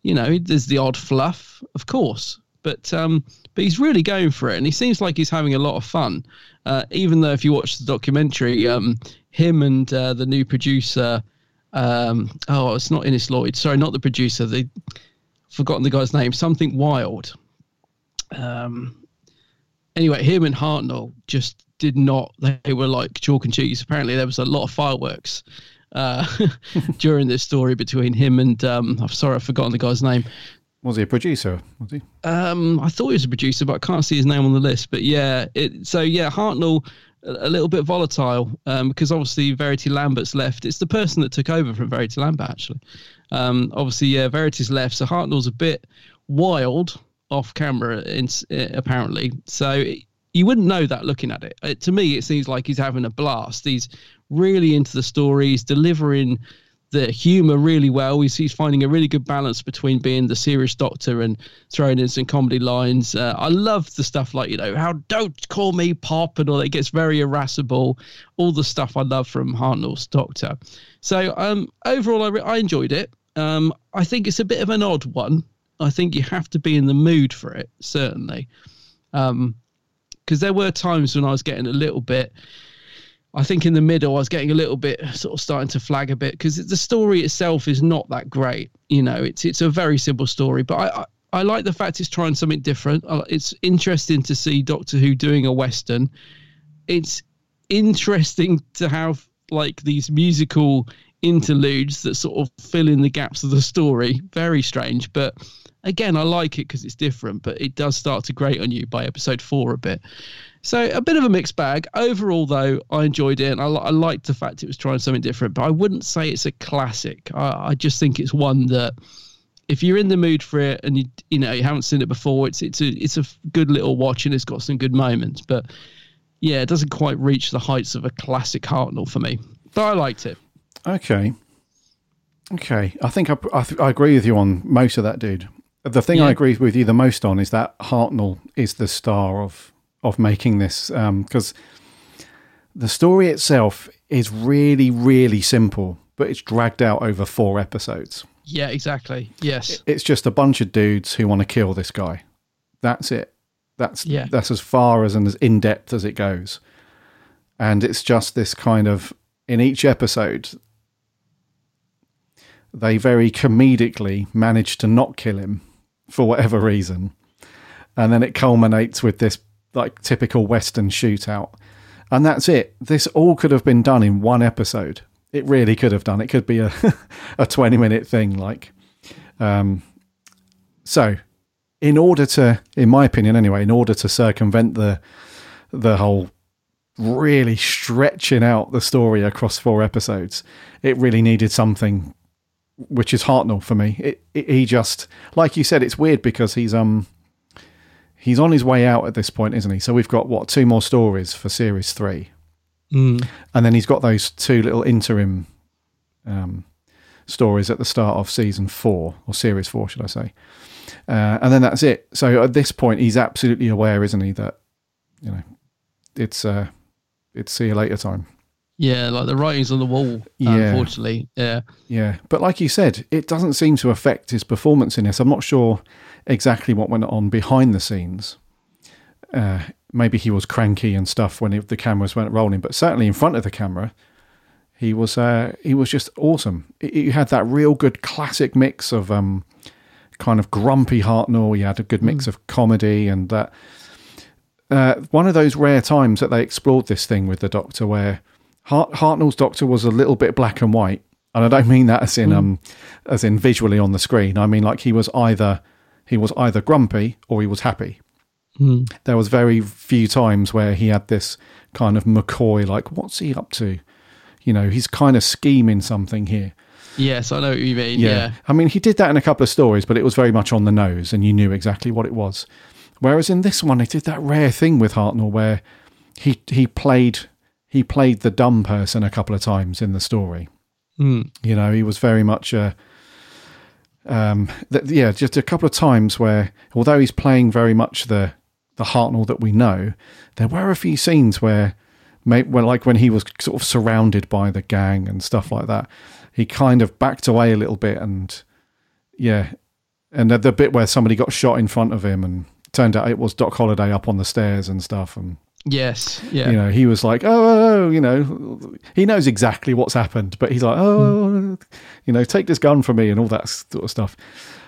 you know, there's the odd fluff, of course, but um, but he's really going for it, and he seems like he's having a lot of fun. Uh, even though if you watch the documentary, um, him and uh, the new producer, um, oh, it's not Innes Lloyd, sorry, not the producer, the forgotten the guy's name, something Wild. Um, anyway, him and Hartnell just did not. They were like chalk and cheese. Apparently, there was a lot of fireworks uh, during this story between him and um, I'm sorry, I've forgotten the guy's name. Was he a producer? Was he? Um, I thought he was a producer, but I can't see his name on the list. But yeah, it, so yeah, Hartnell a, little bit volatile um, because obviously Verity Lambert's left. It's the person that took over from Verity Lambert actually. Um, obviously, yeah, Verity's left, so Hartnell's a bit wild off camera, in, uh, apparently. So you wouldn't know that looking at it. it. To me, it seems like he's having a blast. He's really into the story. He's delivering the humor really well. He's, he's finding a really good balance between being the serious doctor and throwing in some comedy lines. Uh, I love the stuff like, you know, how don't call me Pop and all that. It gets very irascible. All the stuff I love from Hartnell's Doctor. So um, overall, I, re- I enjoyed it. Um, I think it's a bit of an odd one. I think you have to be in the mood for it, certainly. Um, because there were times when I was getting a little bit I think in the middle, I was getting a little bit sort of starting to flag a bit because the story itself is not that great. You know, it's it's a very simple story, but I, I, I like the fact it's trying something different. It's interesting to see Doctor Who doing a western. It's interesting to have like these musical interludes that sort of fill in the gaps of the story. Very strange, but again, I like it because it's different. But it does start to grate on you by episode four a bit. So a bit of a mixed bag. Overall, though, I enjoyed it, and I, I liked the fact it was trying something different. But I wouldn't say it's a classic. I, I just think it's one that, if you're in the mood for it and you you know you haven't seen it before, it's it's a it's a good little watch and it's got some good moments. But yeah, it doesn't quite reach the heights of a classic Hartnell for me. But I liked it. Okay. Okay, I think I, I, I agree with you on most of that, dude. The thing Yeah. I agree with you the most on is that Hartnell is the star of of making this um, because the story itself is really really simple, but it's dragged out over four episodes. Yeah, exactly. Yes. It's just a bunch of dudes who want to kill this guy. That's it. That's Yeah. that's as far as and as in depth as it goes. And it's just this kind of in each episode they very comedically manage to not kill him for whatever reason. And then it culminates with this like typical Western shootout. And that's it. This all could have been done in one episode. It really could have done. It could be a a 20 minute thing like um so in order to in my opinion anyway, in order to circumvent the the whole really stretching out the story across four episodes, it really needed something which is Hartnell for me. It, it, he just, like you said, it's weird because he's um he's on his way out at this point, isn't he? So we've got what two more stories for series three, Mm. and then he's got those two little interim um, stories at the start of season four or series four, should I say? Uh, and then that's it. So at this point, he's absolutely aware, isn't he, that you know it's uh it's see you later time. Yeah, like the writing's on the wall. Yeah. Unfortunately, yeah. Yeah, but like you said, it doesn't seem to affect his performance in this. I'm not sure exactly what went on behind the scenes. Uh, maybe he was cranky and stuff when it, the cameras weren't rolling, but certainly in front of the camera, he was uh, he was just awesome. He had that real good classic mix of um, kind of grumpy Hartnell. He had a good mix of comedy and that. Uh, one of those rare times that they explored this thing with the Doctor, where Hart- Hartnell's Doctor was a little bit black and white, and I don't mean that as in Mm. um as in visually on the screen. I mean like he was either he was either grumpy or he was happy. Mm. There was very few times where he had this kind of McCoy like, what's he up to? You know, he's kind of scheming something here. Yes, I know what you mean. Yeah. I mean, he did that in a couple of stories, but it was very much on the nose and you knew exactly what it was. Whereas in this one, he did that rare thing with Hartnell where he he played he played the dumb person a couple of times in the story. Mm. You know, he was very much a um th- yeah, just a couple of times where although he's playing very much the the Hartnell that we know, there were a few scenes where may, well, like when he was sort of surrounded by the gang and stuff like that, he kind of backed away a little bit and yeah, and the, the bit where somebody got shot in front of him and turned out it was Doc Holliday up on the stairs and stuff and Yes, yeah. You know, he was like, oh, oh, oh, you know, he knows exactly what's happened, but he's like, oh, you know, take this gun from me and all that sort of stuff.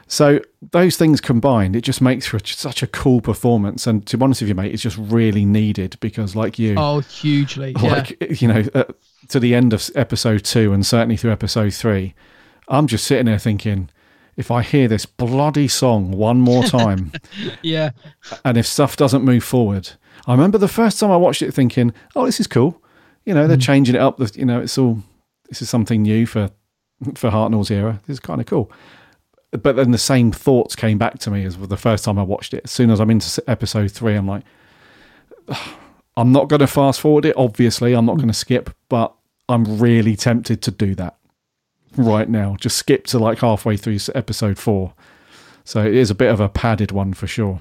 So those things combined, it just makes for such a cool performance. And to be honest with you, mate, it's just really needed because, like you, Oh, hugely. like yeah. you know, uh, to the end of episode two and certainly through episode three, I'm just sitting there thinking, if I hear this bloody song one more time, yeah. and if stuff doesn't move forward, I remember the first time I watched it thinking, "Oh, this is cool." You know, they're mm. changing it up. You know, it's all this is something new for for Hartnell's era. This is kind of cool. But then the same thoughts came back to me as the first time I watched it. As soon as I'm into episode three, I'm like, I'm not going to fast forward it. Obviously, I'm not mm. going to skip, but I'm really tempted to do that right now. Just skip to like halfway through episode four. So it is a bit of a padded one for sure.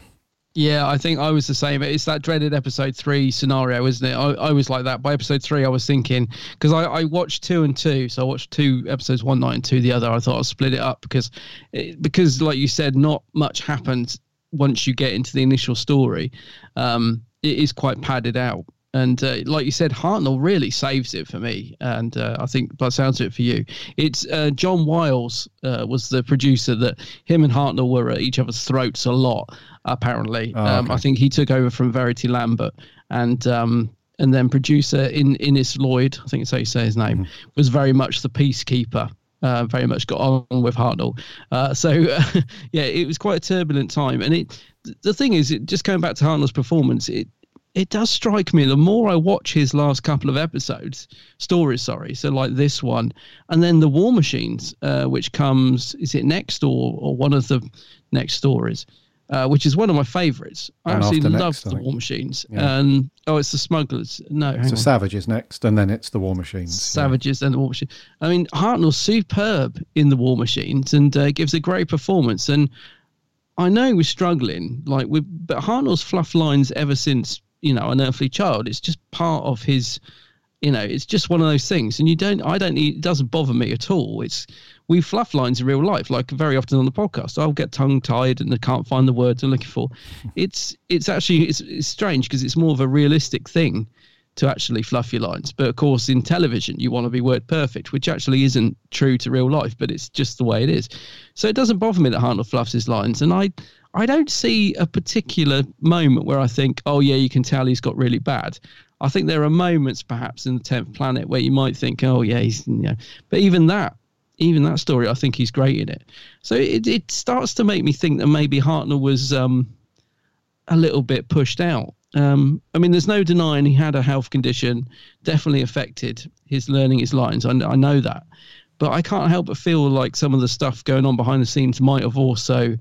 Yeah, I think I was the same. It's that dreaded episode three scenario, isn't it? I, I was like that. By episode three, I was thinking because I, I watched two and two, so I watched two episodes, one night and two the other. I thought I'd split it up because, it, because like you said, not much happens once you get into the initial story. Um, it is quite padded out, and uh, like you said, Hartnell really saves it for me, and uh, I think that sounds it for you, it's uh, John Wiles uh, was the producer that him and Hartnell were at each other's throats a lot. Apparently, Oh, um, okay. I think he took over from Verity Lambert, and um, and then producer in Innes Lloyd, I think it's how you say his name, was very much the peacekeeper. Uh, very much got on with Hartnell. Uh, so yeah, it was quite a turbulent time. And it the thing is, it, just going back to Hartnell's performance, it it does strike me the more I watch his last couple of episodes, stories, sorry, so like this one, and then the War Machines, uh, which comes, is it next or or one of the next stories, uh, which is one of my favourites. I And absolutely love the. War Machines. Yeah. And oh, it's the Smugglers. No, So on. Savages next, and then it's the War Machines. Savages and the War Machines. I mean, Hartnell's superb in the War Machines and uh, gives a great performance. And I know we're struggling, like with, but Hartnell's fluff lines ever since you know, An Unearthly Child. It's just part of his, you know, it's just one of those things. And you don't, I don't, need, it doesn't bother me at all. It's, we fluff lines in real life, like very often on the podcast. I'll get tongue tied and I can't find the words I'm looking for. It's, it's actually, it's, it's strange because it's more of a realistic thing to actually fluff your lines. But of course, in television, you want to be word perfect, which actually isn't true to real life, but it's just the way it is. So it doesn't bother me that Hartnell fluffs his lines. And I, I don't see a particular moment where I think, oh, yeah, you can tell he's got really bad. I think there are moments perhaps in the 10th planet where you might think, oh, yeah, he's, you know, but even that, even that story, I think he's great in it. So it, it starts to make me think that maybe Hartnell was um, a little bit pushed out. Um, I mean, there's no denying he had a health condition, definitely affected his learning his lines. I, I know that. But I can't help but feel like some of the stuff going on behind the scenes might have also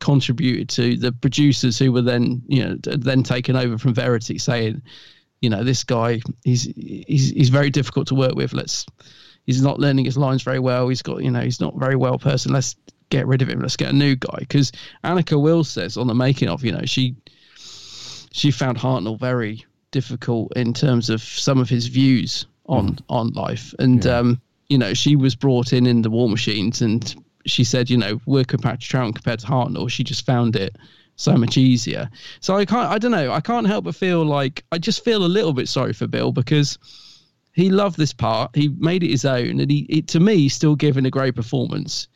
contributed to the producers who were then, you know, then taken over from Verity saying, you know, this guy, he's, he's, he's very difficult to work with. Let's, he's not learning his lines very well. He's got, you know, he's not very well person. Let's get rid of him. Let's get a new guy. Because Anneke Wills says on the making of, you know, she, she found Hartnell very difficult in terms of some of his views on on life, and um, you know she was brought in in the War Machines, and she said, you know, we're working Patrick Troughton compared to Hartnell, she just found it so much easier. So I can't, I don't know, I can't help but feel like I just feel a little bit sorry for Bill because he loved this part, he made it his own, and he, it, to me, he's still giving a great performance.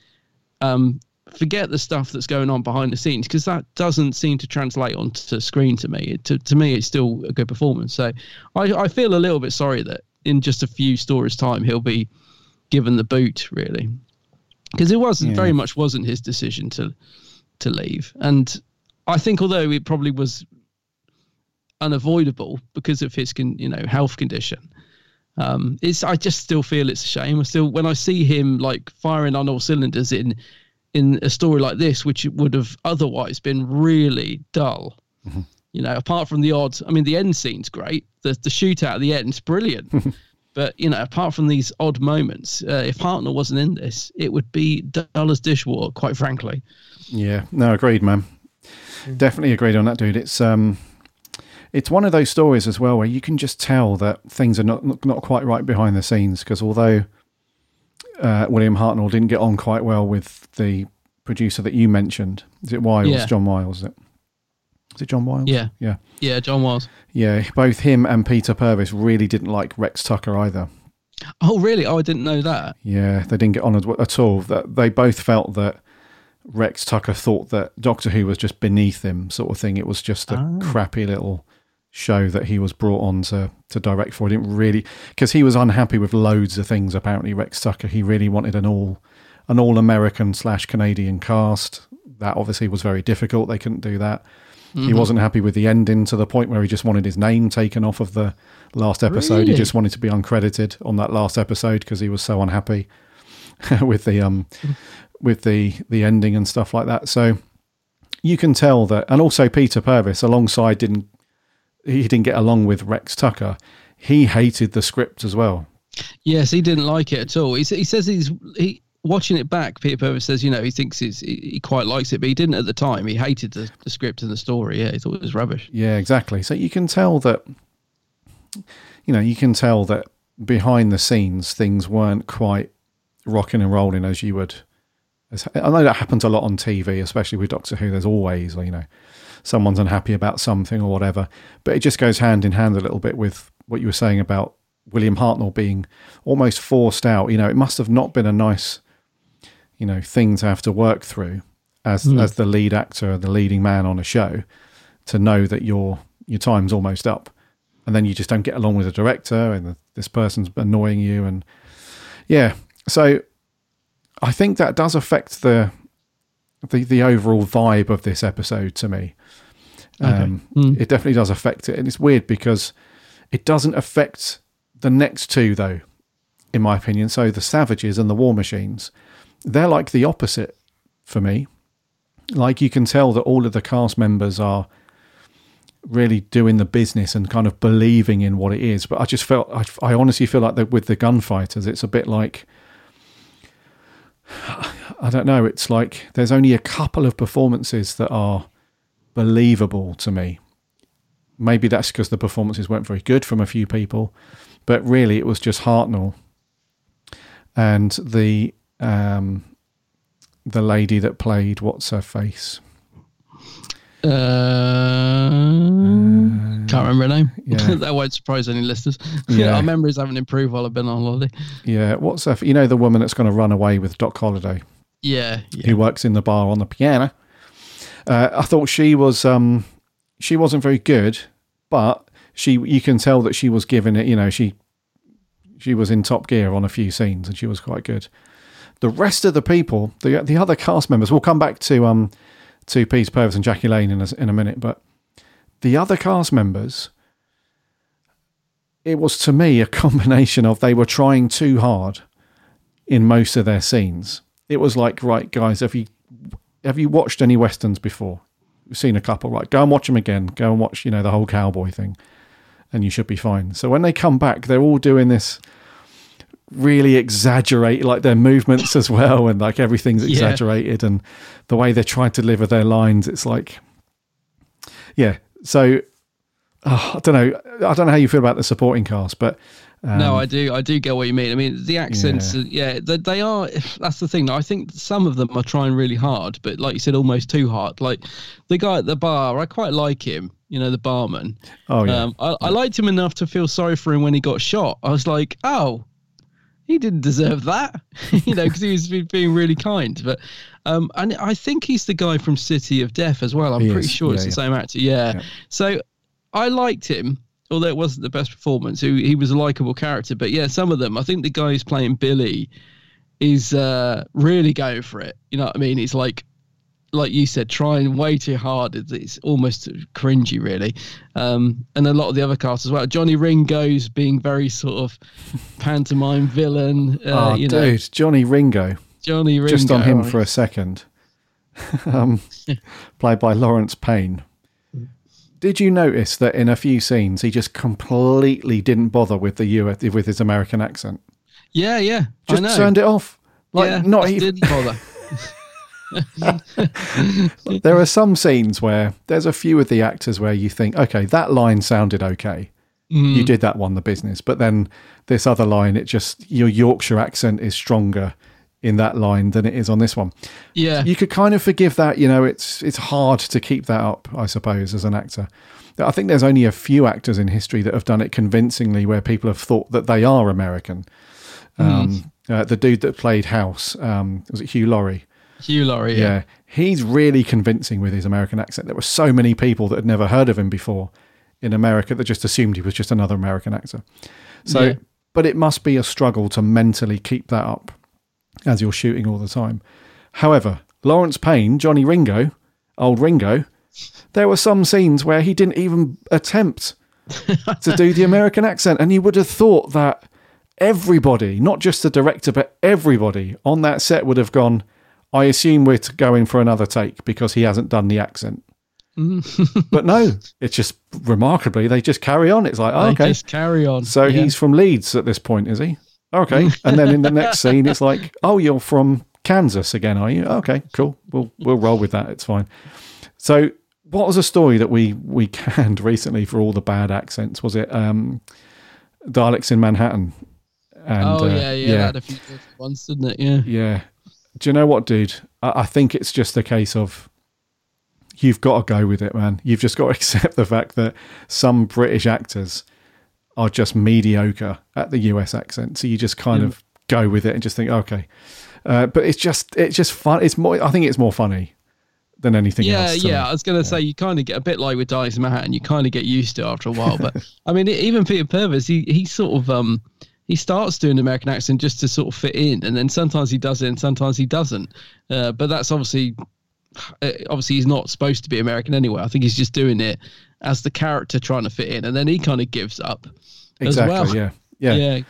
Um, forget the stuff that's going on behind the scenes because that doesn't seem to translate onto screen to me. It, to, to me, it's still a good performance. So I, I feel a little bit sorry that in just a few stories' time he'll be given the boot, really, because it wasn't Yeah. very much wasn't his decision to to leave. And I think although it probably was unavoidable because of his con, you know health condition. Um, it's I just still feel it's a shame. I still when I see him like firing on all cylinders in in a story like this, which would have otherwise been really dull. You know, apart from the odds, I mean, the end scene's great. The the shootout at the end's brilliant. but you know, apart from these odd moments, uh, if Hartnell wasn't in this, it would be dull as dishwater. Quite frankly. Yeah, no, agreed, man. Definitely agreed on that, dude. It's um, it's one of those stories as well where you can just tell that things are not not, quite right behind the scenes because although uh, William Hartnell didn't get on quite well with the producer that you mentioned, is it Wiles, Yeah. John Wiles? Is it? Is it John Wiles? Yeah. Yeah. Yeah, John was. Yeah. Both him and Peter Purves really didn't like Rex Tucker either. Oh, really? Oh, I didn't know that. Yeah, they didn't get on at- all. That they both felt that Rex Tucker thought that Doctor Who was just beneath him, sort of thing. It was just a Ah. crappy little show that he was brought on to to direct for. He didn't really because he was unhappy with loads of things. Apparently, Rex Tucker he really wanted an all an all American slash Canadian cast. That obviously was very difficult. They couldn't do that. He Mhm. wasn't happy with the ending to the point where he just wanted his name taken off of the last episode. He just wanted to be uncredited on that last episode because he was so unhappy with the um with the the ending and stuff like that. So you can tell that, and also Peter Purves alongside didn't he didn't get along with Rex Tucker. He hated the script as well. Yes, he didn't like it at all. He, he says he's he watching it back. Peter Purves says, you know, he thinks he's, he, he quite likes it, but he didn't at the time. He hated the, the script and the story. Yeah, he thought it was rubbish. Yeah, exactly. So you can tell that, you know, you can tell that behind the scenes things weren't quite rocking and rolling as you would. As, I know that happens a lot on TV, especially with Doctor Who. There's always, you know, someone's unhappy about something or whatever. But it just goes hand in hand a little bit with what you were saying about William Hartnell being almost forced out. You know, it must have not been a nice, you know, thing to have to work through as Mm. as the lead actor, and the leading man on a show, to know that your your time's almost up, and then you just don't get along with the director, and the, this person's annoying you, and yeah. So I think that does affect the the the overall vibe of this episode to me. Okay. Um, Mm. It definitely does affect it, and it's weird because it doesn't affect the next two though, in my opinion. So the Savages and the War Machines, they're like the opposite for me. Like you can tell that all of the cast members are really doing the business and kind of believing in what it is. But I just felt, I, I honestly feel like that with the gunfighters, it's a bit like, I don't know, it's like there's only a couple of performances that are believable to me. Maybe that's because the performances weren't very good from a few people, but really it was just Hartnell and the um, the lady that played what's her face. Uh, can't remember her name. yeah. that won't surprise any listeners. Yeah. Our memories haven't improved while I've been on holiday. Yeah, what's her? You know the woman that's going to run away with Doc Holliday, Yeah, yeah. who works in the bar on the piano. Uh, I thought she was um, she wasn't very good, but she you can tell that she was given it. You know, she she was in top gear on a few scenes, and she was quite good. The rest of the people, the the other cast members, we'll come back to um to Peter Purves and Jackie Lane in a, in a minute, but the other cast members, it was to me a combination of they were trying too hard in most of their scenes. It was like, right, guys, have you have you watched any westerns before? You've seen a couple, right? Go and watch them again. Go and watch, you know, the whole cowboy thing, and you should be fine. So when they come back, they're all doing this really exaggerate like their movements as well and like everything's Yeah. exaggerated and the way they're trying to deliver their lines it's like yeah so oh, i don't know i don't know how you feel about the supporting cast but um, no, I do. I do get what you mean. I mean, the accents, yeah, yeah they, they are. That's the thing. I think some of them are trying really hard, but like you said, almost too hard. Like the guy at the bar, I quite like him. You know, the barman. Oh, yeah. Um, I, I liked him enough to feel sorry for him when he got shot. I was like, oh, he didn't deserve that, you know, because he was being really kind. But um, and I think he's the guy from City of Death as well. I'm He pretty is. sure it's Yeah, the same actor. Yeah. So I liked him, although it wasn't the best performance. He, he was a likable character. But yeah, some of them, I think the guy who's playing Billy is uh, really going for it. You know what I mean? He's like, like you said, trying way too hard. It's, it's almost cringy, really. Um, and a lot of the other cast as well. Johnny Ringo's being very sort of pantomime villain. Uh, oh you know, dude johnny ringo Johnny Ringo. just on him right? for a second um, played by Laurence Payne did you notice that in a few scenes he just completely didn't bother with the US, with his american accent Yeah, yeah. I just turned it off like yeah, not even didn't bother. there are some scenes where there's a few of the actors where you think, okay, that line sounded okay. Mm. You did that one, the business. But then this other line, it just, your Yorkshire accent is stronger. In that line than it is on this one. Yeah. You could kind of forgive that, you know, it's it's hard to keep that up, I suppose, as an actor. I think there's only a few actors in history that have done it convincingly where people have thought that they are American. Um, uh, the dude that played House, um, was it Hugh Laurie? Hugh Laurie, yeah. Yeah, he's really convincing with his American accent. There were so many people that had never heard of him before in America that just assumed he was just another American actor. So, Yeah. but it must be a struggle to mentally keep that up as you're shooting all the time. However, Laurence Payne, Johnny Ringo, old Ringo, there were some scenes where he didn't even attempt to do the American accent, and you would have thought that everybody, not just the director, but everybody on that set would have gone. I assume we're going for another take because he hasn't done the accent. but no, it's just remarkably they just carry on. It's like, oh, They okay, just carry on. so Yeah. he's from Leeds at this point, is he? Okay. And then in the next scene, it's like, oh, you're from Kansas again, are you? Okay, cool. We'll we'll roll with that. It's fine. So, what was a story that we we canned recently for all the bad accents? Was it um, Daleks in Manhattan? And, oh uh, yeah, yeah, that had a few good ones, didn't it? Yeah. yeah. Do you know what, dude? I, I think it's just a case of you've got to go with it, man. You've just got to accept the fact that some British actors are just mediocre at the US accent. So you just kind Yeah. of go with it and just think, okay. Uh, but it's just it's just fun. It's more. I think it's more funny than anything yeah, else. to yeah. I was going to say you kind of get a bit like with Dice Manhattan. You kind of get used to it after a while. But I mean, even Peter Purves, he he sort of um he starts doing American accent just to sort of fit in, and then sometimes he does it, and sometimes he doesn't. Uh, but that's obviously Uh, obviously he's not supposed to be American anyway. I think he's just doing it as the character trying to fit in, and then he kind of gives up. as Exactly. well. Yeah. Yeah. Yeah.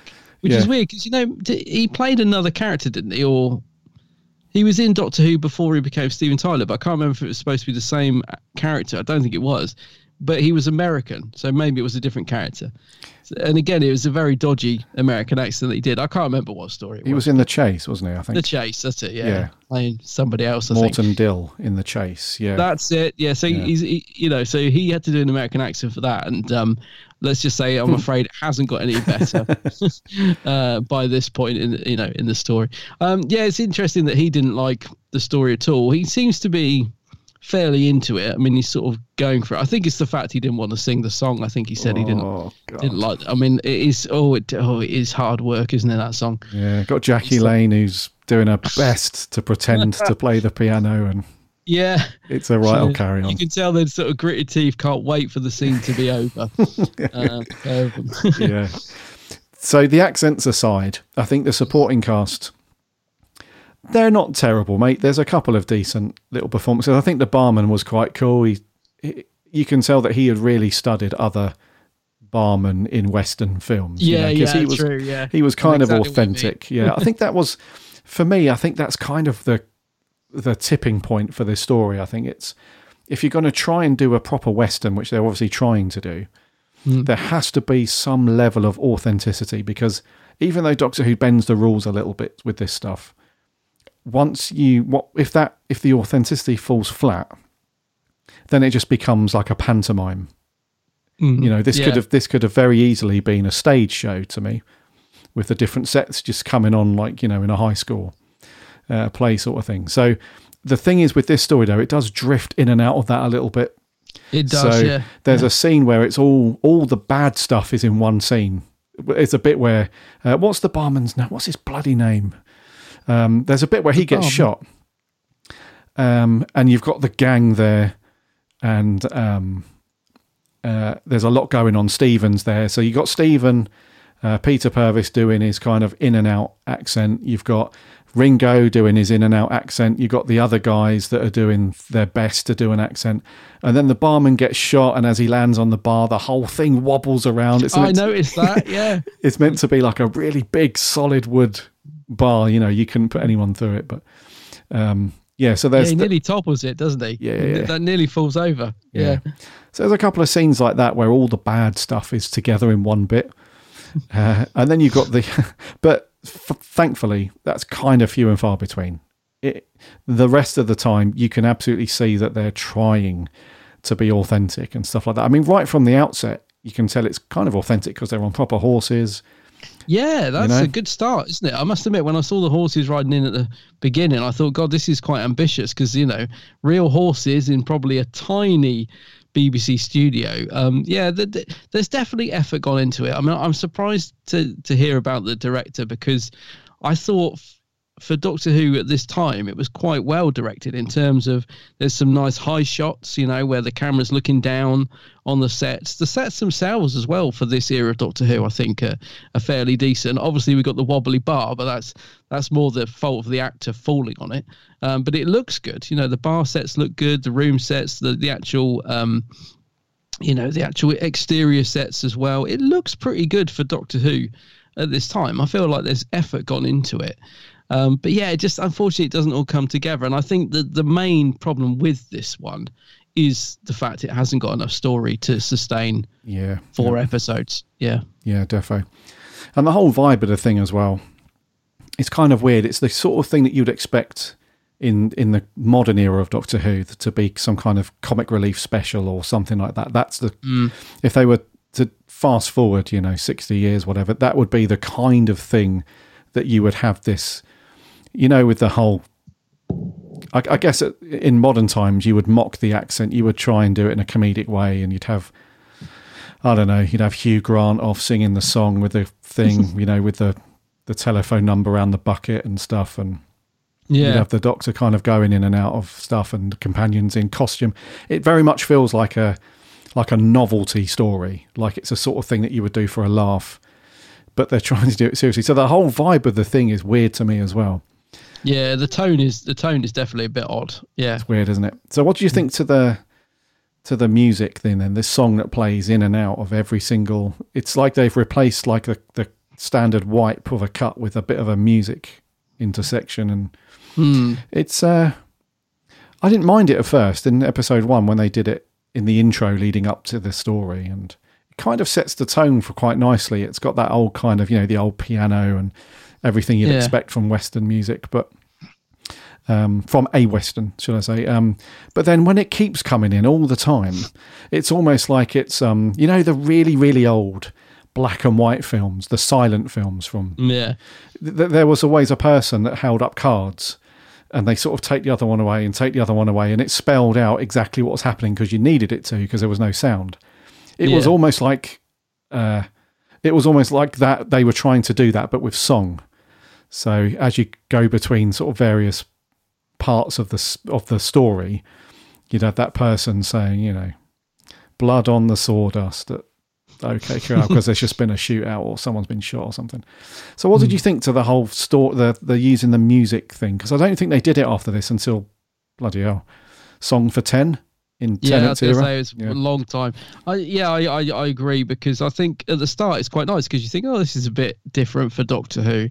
Which Yeah. is weird because you know he played another character, didn't he? Or he was in Doctor Who before he became Steven Taylor, but I can't remember if it was supposed to be the same character. I don't think it was, but he was American, so maybe it was a different character. And again, it was a very dodgy American accent that he did. I can't remember what story it He was in the chase, wasn't he? I think The Chase. That's it. Yeah, Yeah. playing somebody else. I think. Morton Dill in the chase. Yeah. That's it. Yeah. So Yeah. he's, he, you know, so he had to do an American accent for that, and um, let's just say, I'm afraid it hasn't got any better uh, by this point in you know in the story. Um, yeah, it's interesting that he didn't like the story at all. He seems to be fairly into it. I mean, he's sort of going for it. I think it's the fact he didn't want to sing the song. I think he said he didn't Oh, didn't like. I mean, it is oh it oh it is hard work, isn't it? That song. Yeah, got Jackie Lane who's doing her best to pretend to play the piano, and Yeah. it's a right old carry on. You can tell they're sort of gritted teeth, can't wait for the scene to be over. um, over. yeah. So the accents aside, I think the supporting cast they're not terrible, mate. There's a couple of decent little performances. I think the barman was quite cool. He, he you can tell that he had really studied other barman in Western films. you Yeah, yeah, he was, true, yeah. He was know kind of exactly authentic. Yeah, I think that was for me. I think that's kind of the the tipping point for this story. I think it's if you're going to try and do a proper Western, which they're obviously trying to do, Mm. there has to be some level of authenticity because even though Doctor Who bends the rules a little bit with this stuff, once you what if that if the authenticity falls flat, then it just becomes like a pantomime. Mm, You know, this yeah. could have this could have very easily been a stage show to me, with the different sets just coming on like you know in a high school uh, play sort of thing. So the thing is with this story though, it does drift in and out of that a little bit. It does, So yeah. there's a scene where it's all all the bad stuff is in one scene. It's a bit where uh, what's the barman's name? What's his bloody name? Um, there's a bit where he gets barman. shot, um, and you've got the gang there, and um, uh, there's a lot going on. Stevens there, so you got Stephen, uh, Peter Purves doing his kind of in and out accent. You've got Ringo doing his in and out accent. You've got the other guys that are doing their best to do an accent, and then the barman gets shot, and as he lands on the bar, the whole thing wobbles around. It's I meant to- noticed that. Yeah. it's meant to be like a really big solid wood bar. You know, you couldn't put anyone through it, but um, yeah. So yeah, there's he the- nearly topples it, doesn't he? Yeah, yeah, yeah. That nearly falls over. Yeah. So there's a couple of scenes like that where all the bad stuff is together in one bit, uh, and then you've got the. but f- thankfully, that's kind of few and far between. It, the rest of the time, you can absolutely see that they're trying to be authentic and stuff like that. I mean, right from the outset, you can tell it's kind of authentic because they're on proper horses. Yeah, that's know? a good start, isn't it? I must admit, when I saw the horses riding in at the beginning, I thought, God, this is quite ambitious because you know, real horses in probably a tiny BBC studio. Um, yeah, the, the, there's definitely effort gone into it. I mean, I'm surprised to to hear about the director because I thought for Doctor Who at this time it was quite well directed in terms of there's some nice high shots, you know, where the camera's looking down on the sets. The sets themselves as well for this era of Doctor Who, I think, are, are fairly decent. Obviously, we got the wobbly bar, but that's that's more the fault of the actor falling on it. Um, but it looks good. You know, the bar sets look good, the room sets, the the actual. Um, you know the actual exterior sets as well. It looks pretty good for Doctor Who at this time. I feel like there's effort gone into it. Um, but yeah, it just unfortunately it doesn't all come together. And I think that the main problem with this one is the fact it hasn't got enough story to sustain Yeah. four yeah. episodes. Yeah. Yeah, defo. And the whole vibe of the thing as well. It's kind of weird. It's the sort of thing that you'd expect in in the modern era of Doctor Who to be some kind of comic relief special or something like that. That's the Mm. if they were to fast forward, you know, sixty years, whatever, that would be the kind of thing that you would have this, you know, with the whole. I, I guess in modern times you would mock the accent. You would try and do it in a comedic way, and you'd have I don't know, you'd have Hugh Grant off singing the song with the thing, you know, with the the telephone number around the bucket and stuff, and Yeah. you'd have the Doctor kind of going in and out of stuff, and companions in costume. It very much feels like a like a novelty story, like it's a sort of thing that you would do for a laugh, but they're trying to do it seriously. So the whole vibe of the thing is weird to me as well. Yeah, the tone is the tone is definitely a bit odd. Yeah. It's weird, isn't it? So what do you think to the to the music then and this song that plays in and out of every single it's like they've replaced like the, the standard wipe of a cut with a bit of a music intersection and Hmm. it's uh I didn't mind it at first in episode one when they did it in the intro leading up to the story and it kind of sets the tone for quite nicely. It's got that old kind of, you know, the old piano and everything you'd Yeah. expect from Western music, but um, from a Western, should I say. Um, but then when it keeps coming in all the time, it's almost like it's, um, you know, the really, really old black and white films, the silent films from. Yeah. Th- there was always a person that held up cards and they sort of take the other one away and take the other one away and it spelled out exactly what was happening because you needed it to because there was no sound. It was almost like. Uh, it was almost like that they were trying to do that, but with song. So as you go between sort of various parts of the of the story, you'd have that person saying, you know, blood on the sawdust at OK Corral because there's just been a shootout or someone's been shot or something. So what did hmm. you think to the whole store, the the using the music thing? Because I don't think they did it after this until bloody hell, Song for Ten in Yeah, I was going to era. say it's Yeah. a long time. I, yeah, I, I, I agree because I think at the start it's quite nice because you think, oh, this is a bit different for Doctor Who,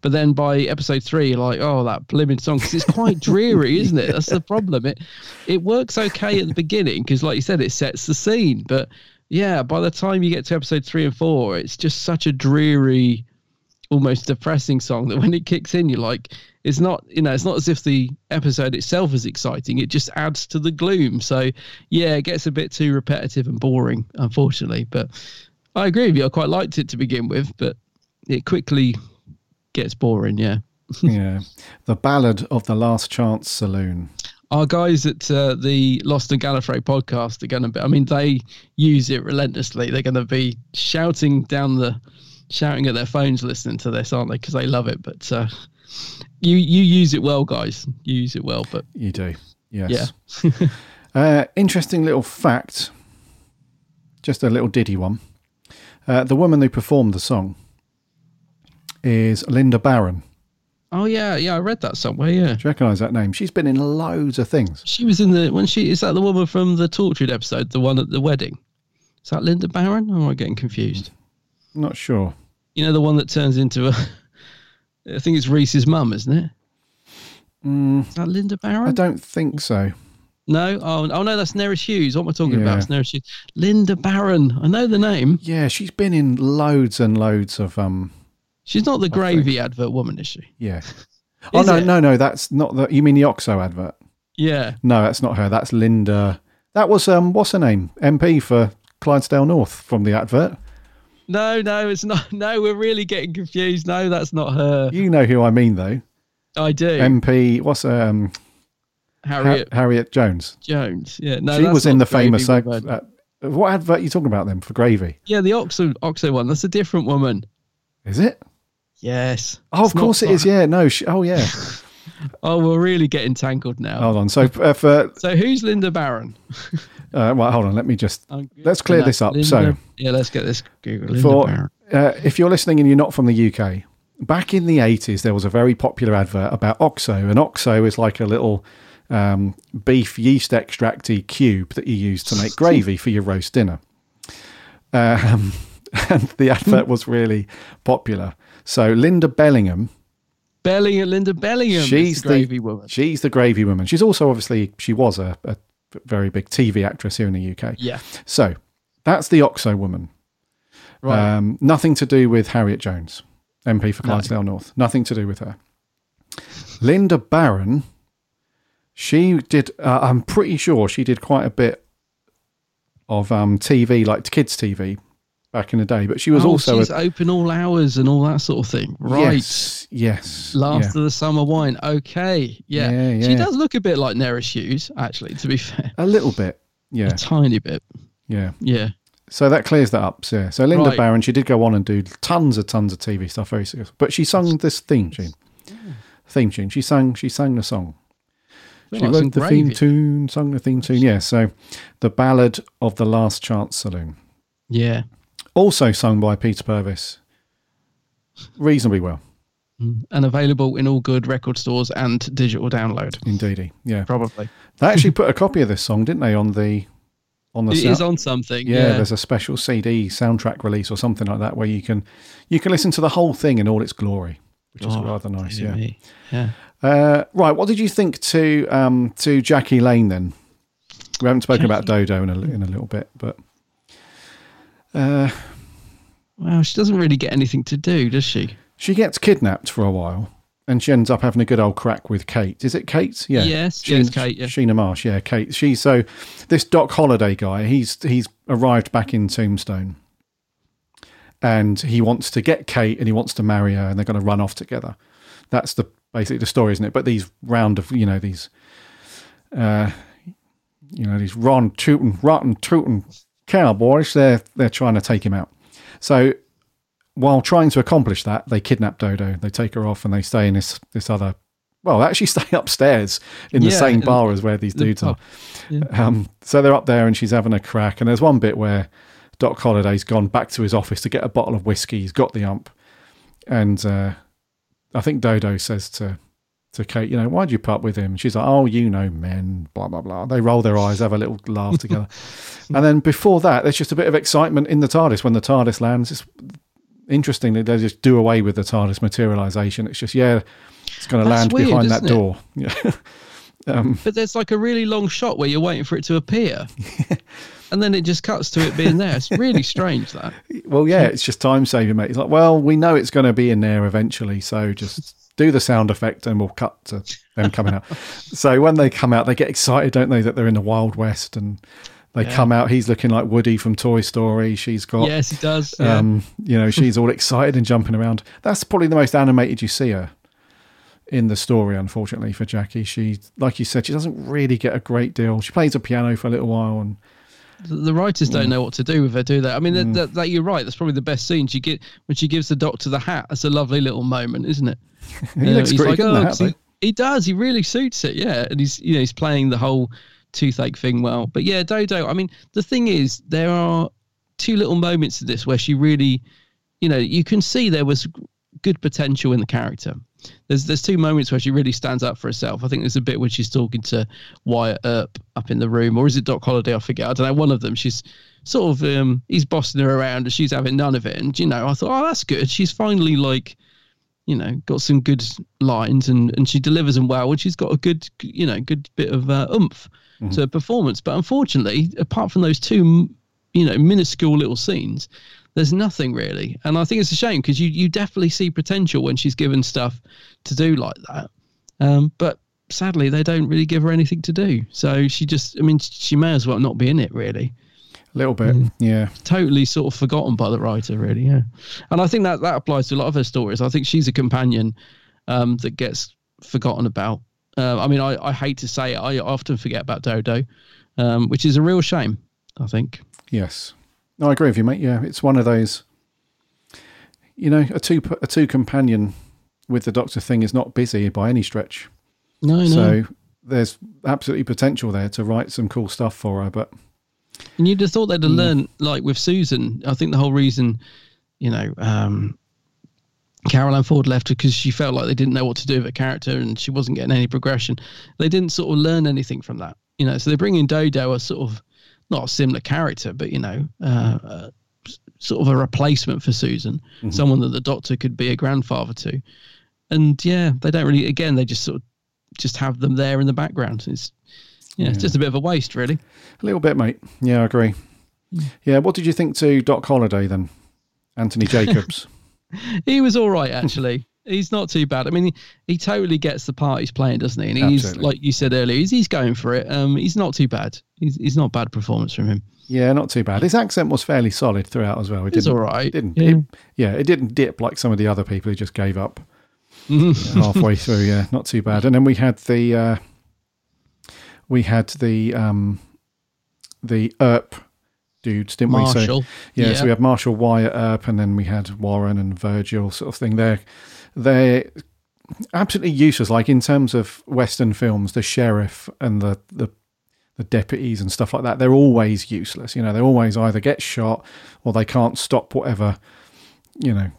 but then by episode three, you're like, oh, that blimmin' song because it's quite dreary, isn't it? That's the problem. It it works okay at the beginning because, like you said, it sets the scene, but yeah, by the time you get to episode three and four, it's just such a dreary, almost depressing song that when it kicks in, you're like, it's not, you know, it's not as if the episode itself is exciting. It just adds to the gloom. So, yeah, it gets a bit too repetitive and boring, unfortunately. But I agree with you. I quite liked it to begin with, but it quickly gets boring. Yeah. yeah, the Ballad of the Last Chance Saloon. Our guys at uh, the Lost and Gallifrey podcast are going to be, I mean, they use it relentlessly. They're going to be shouting down the, shouting at their phones listening to this, aren't they? Because they love it. But uh, you you use it well, guys. You use it well. But You do, yes. yeah. Uh, interesting little fact, just a little diddy one. Uh, the woman who performed the song is Lynda Baron. Oh yeah, yeah, I read that somewhere. Yeah, Do you recognise that name? She's been in loads of things. she was in the when she is that the woman from the Torchwood episode, the one at the wedding. Is that Lynda Baron? Or am I getting confused? Not sure. You know the one that turns into a. I think it's Rhys's mum, isn't it? Mm, Is that Lynda Baron? I don't think so. No, oh, oh no, that's Nerys Hughes. What am I talking Yeah. about? It's Nerys Hughes. Lynda Baron. I know the name. Yeah, she's been in loads and loads of um. She's not the gravy advert woman, is she? Yeah. oh no, it? no, no. That's not the. You mean the Oxo advert? Yeah. No, that's not her. That's Linda. That was um. What's her name? MP for Clydesdale North from the advert. No, no, it's not. No, we're really getting confused. No, that's not her. You know who I mean, though. I do. MP, what's um, Harriet Ha- Harriet Jones. Jones. Yeah, no, she was in the famous. Gravy Woman. uh, what advert are you talking about then for gravy? yeah, the Oxo Oxo one. That's a different woman. Is it? Yes. Oh, It's of course not- it is. Yeah, no. She, oh, yeah. Oh, we're really getting tangled now. hold on. So, uh, for So who's Lynda Baron? uh, well, hold on. Let me just let's clear this up. Linda- so, yeah, let's get this Google. Linda for Baron. uh, if you're listening and you're not from the UK, back in the 80s, there was a very popular advert about Oxo, and Oxo is like a little um, beef yeast extracty cube that you use to make gravy for your roast dinner. Um, and the advert was really popular. So Linda Bellingham, Bellingham, Linda Bellingham. she's is the gravy woman. She's the gravy woman. She's also obviously she was a, a very big TV actress here in the UK. Yeah. So that's the Oxo woman. Right. Um, nothing to do with Harriet Jones, MP for No. Clydesdale North. Nothing to do with her. Lynda Baron, she did. Uh, I'm pretty sure she did quite a bit of um, TV, like kids TV, back in the day. But she was oh, also she's a, open all hours and all that sort of thing. Right. Yes, yes. Last yeah. of the summer wine. Okay. Yeah. Yeah, She yeah. does look a bit like Nerys Hughes, actually, to be fair. a little bit. Yeah, A tiny bit. yeah. Yeah. So that clears that up. So, yeah. so Lynda Right. Baron, she did go on and do tons of tons of TV stuff, very. But she sung this theme tune. Theme tune. She sang. She sang the song. She like wrote the theme tune, sung the theme tune. Yeah. So, the ballad of the Last Chance Saloon, Yeah. Also sung by Peter Purves, reasonably well. And available in all good record stores and digital download. Indeedy. Yeah. Probably. They actually put a copy of this song, didn't they, on the on the It sound- is on something. yeah, Yeah. there's a special CD soundtrack release or something like that where you can you can listen to the whole thing in all its glory, which is Oh, rather nice. Yeah. me. Yeah. Uh, right. What did you think to um, to Jackie Lane then? We haven't spoken about Dodo in a, in a little bit, but uh, Well, she doesn't really get anything to do, does she? she gets kidnapped for a while, and she ends up having a good old crack with Kate. Is it Kate? Yeah. Yes, yeah, it's Kate, yeah. Sheena Marshe. Yeah, Kate. She so this Doc Holliday guy. He's he's arrived back in Tombstone, and he wants to get Kate, and he wants to marry her, and they're going to run off together. That's the basically the story, isn't it? But these round of you know these, uh, you know these Ron Tootin, rotten Tootin cowboys. They're they're trying to take him out. So while trying to accomplish that, they kidnap Dodo. They take her off, and they stay in this this other. Well, they actually stay upstairs in the Yeah, same bar as where these the dudes are. Yeah. Um, so they're up there, and she's having a crack. And there's one bit where Doc Holliday's gone back to his office to get a bottle of whiskey. He's got the ump, and uh, I think Dodo says to to Kate, you know, why'd you put up with him? She's like, oh, you know, men, blah blah blah. They roll their eyes, have a little laugh together, and then before that, there's just a bit of excitement in the TARDIS when the TARDIS lands. It's interesting that they just do away with the TARDIS materialization. It's just yeah, it's going to land weird, behind that it? door. Yeah. um, But there's like a really long shot where you're waiting for it to appear. and then it just cuts to it being there. It's really strange that. Well, yeah, it's just time saving, mate. It's like, well, we know it's going to be in there eventually, so just do the sound effect and we'll cut to them coming out. so when they come out, they get excited, don't they, that they're in the Wild West and they Yeah. come out. He's looking like Woody from Toy Story. She's got, Yes, he does. Yeah. um, you know, she's all excited and jumping around. That's probably the most animated you see her in the story, unfortunately, for Jackie. She, like you said, she doesn't really get a great deal. She plays the piano for a little while and the writers Mm. don't know what to do with her, do they? I mean, that, that, that you're right. That's probably the best scene. She get when she gives the doctor the hat. That's a lovely little moment, isn't it? He You looks he's pretty like, good "Oh, the hat, 'cause he, he does. He really suits it. Yeah, and he's you know he's playing the whole toothache thing well. But yeah, Dodo. I mean, the thing is, there are two little moments of this where she really, you know, you can see there was good potential in the character. There's there's two moments where she really stands up for herself. I think there's a bit when she's talking to Wyatt Earp up in the room, or is it Doc Holliday? I forget. I don't know. One of them. She's sort of um, he's bossing her around, and she's having none of it. And you know, I thought, oh, that's good. She's finally like you know, got some good lines and, and she delivers them well. And she's got a good, you know, good bit of uh, oomph to her performance. But unfortunately, apart from those two, you know, minuscule little scenes, there's nothing really. And I think it's a shame because you, you definitely see potential when she's given stuff to do like that. Um, but sadly, they don't really give her anything to do. So she just, I mean, she may as well not be in it really. A little bit, yeah. totally sort of forgotten by the writer, really. Yeah, and I think that that applies to a lot of her stories. I think she's a companion um, that gets forgotten about. Uh, I mean, I, I hate to say it, I often forget about Dodo, um, which is a real shame. I think. Yes, no, I agree with you, mate. Yeah, it's one of those. You know, a two a two companion with the Doctor thing is not busy by any stretch. No, no. So there's absolutely potential there to write some cool stuff for her, but And you'd have thought they'd have learned, like with Susan. I think the whole reason, you know, um, Carole Ann Ford left because she felt like they didn't know what to do with her character and she wasn't getting any progression. They didn't sort of learn anything from that, you know. So they bring in Dodo, a sort of not a similar character, but you know, uh, uh, sort of a replacement for Susan, Mhm. someone that the Doctor could be a grandfather to. And yeah, they don't really. Again, they just sort of just have them there in the background. It's yeah, it's just a bit of a waste, really. a little bit, mate. Yeah, I agree. Yeah, what did you think to Doc Holliday then, Anthony Jacobs? he was all right actually. he's not too bad. I mean, he, he totally gets the part he's playing, doesn't he? And he's Absolutely. like you said earlier, he's, he's going for it. Um, he's not too bad. He's he's not bad performance from him. yeah, not too bad. His accent was fairly solid throughout as well. It It's all right, It didn't. yeah. It, yeah, it didn't dip like some of the other people who just gave up halfway through. Yeah, not too bad. And then we had the uh, we had the um, the Earp dudes, didn't we? So, Marshall, yeah, yeah. so we had Marshall Wyatt Earp, and then we had Warren and Virgil, sort of thing. They're they're absolutely useless. Like in terms of Western films, the sheriff and the the the deputies and stuff like that, they're always useless. You know, they always either get shot or they can't stop whatever, you know,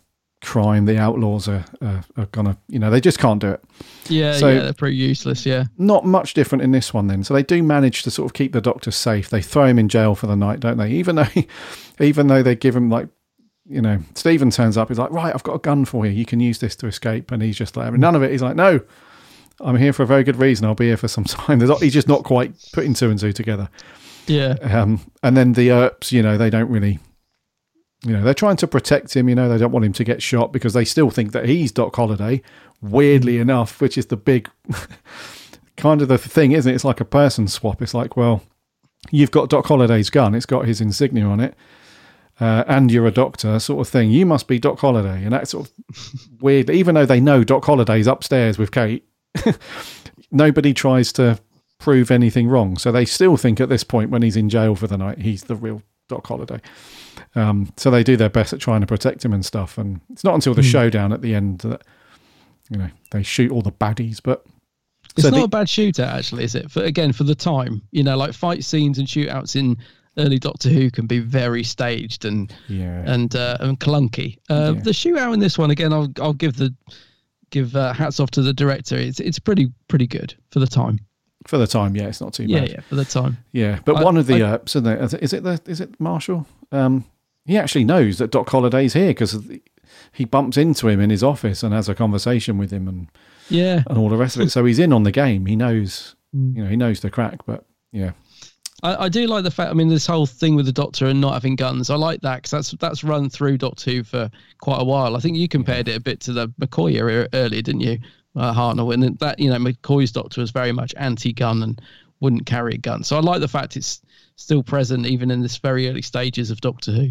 crime the outlaws are, are, are gonna, you know, they just can't do it. Yeah, So- yeah, they're pretty useless. Yeah, Not much different in this one then. So they do manage to sort of keep the doctor safe. They throw him in jail for the night, don't they? Even though, even though they give him like, you know, Steven turns up. He's like, right, I've got a gun for you. You can use this to escape. And he's just like, none of it. He's like, no, I'm here for a very good reason. I'll be here for some time. Not, he's just not quite putting two and two together. yeah. Um, and then the Earps, you know, they don't really, you know, they're trying to protect him. You know, they don't want him to get shot because they still think that he's Doc Holliday. Weirdly enough, which is the big kind of the thing, isn't it? It's like a person swap. It's like, well, you've got Doc Holliday's gun. It's got his insignia on it. Uh, and you're a doctor, sort of thing. You must be Doc Holliday, and that's sort of weird. Even though they know Doc Holliday's upstairs with Kate, nobody tries to prove anything wrong. So they still think at this point, when he's in jail for the night, he's the real Doc Holliday. Um, so they do their best at trying to protect him and stuff. And it's not until the Hmm. showdown at the end that you know they shoot all the baddies. But It's so not the- a bad shootout, actually, is it? For again, for the time, you know, like fight scenes and shootouts in early Doctor Who can be very staged and Yeah. and uh, and clunky. Uh, The shootout in this one, again, I'll I'll give the give uh, hats off to the director. It's it's pretty pretty good for the time. for the time, yeah, it's not too Yeah, bad. yeah, for the time. Yeah, but I- one of the I- Earps, isn't it? Is it the is it Marshall? Um, he actually knows that Doc Holliday's here because he bumps into him in his office and has a conversation with him and Yeah. and all the rest of it. So he's in on the game. He knows, Mm. you know, he knows the crack. But yeah, I, I do like the fact. I mean, this whole thing with the Doctor and not having guns. I like that because that's that's run through Doctor Who for quite a while. I think you compared it a bit to the McCoy era earlier, didn't you, uh, Hartnell? And that you know McCoy's Doctor was very much anti-gun and wouldn't carry a gun. So I like the fact it's still present even in this very early stages of Doctor Who.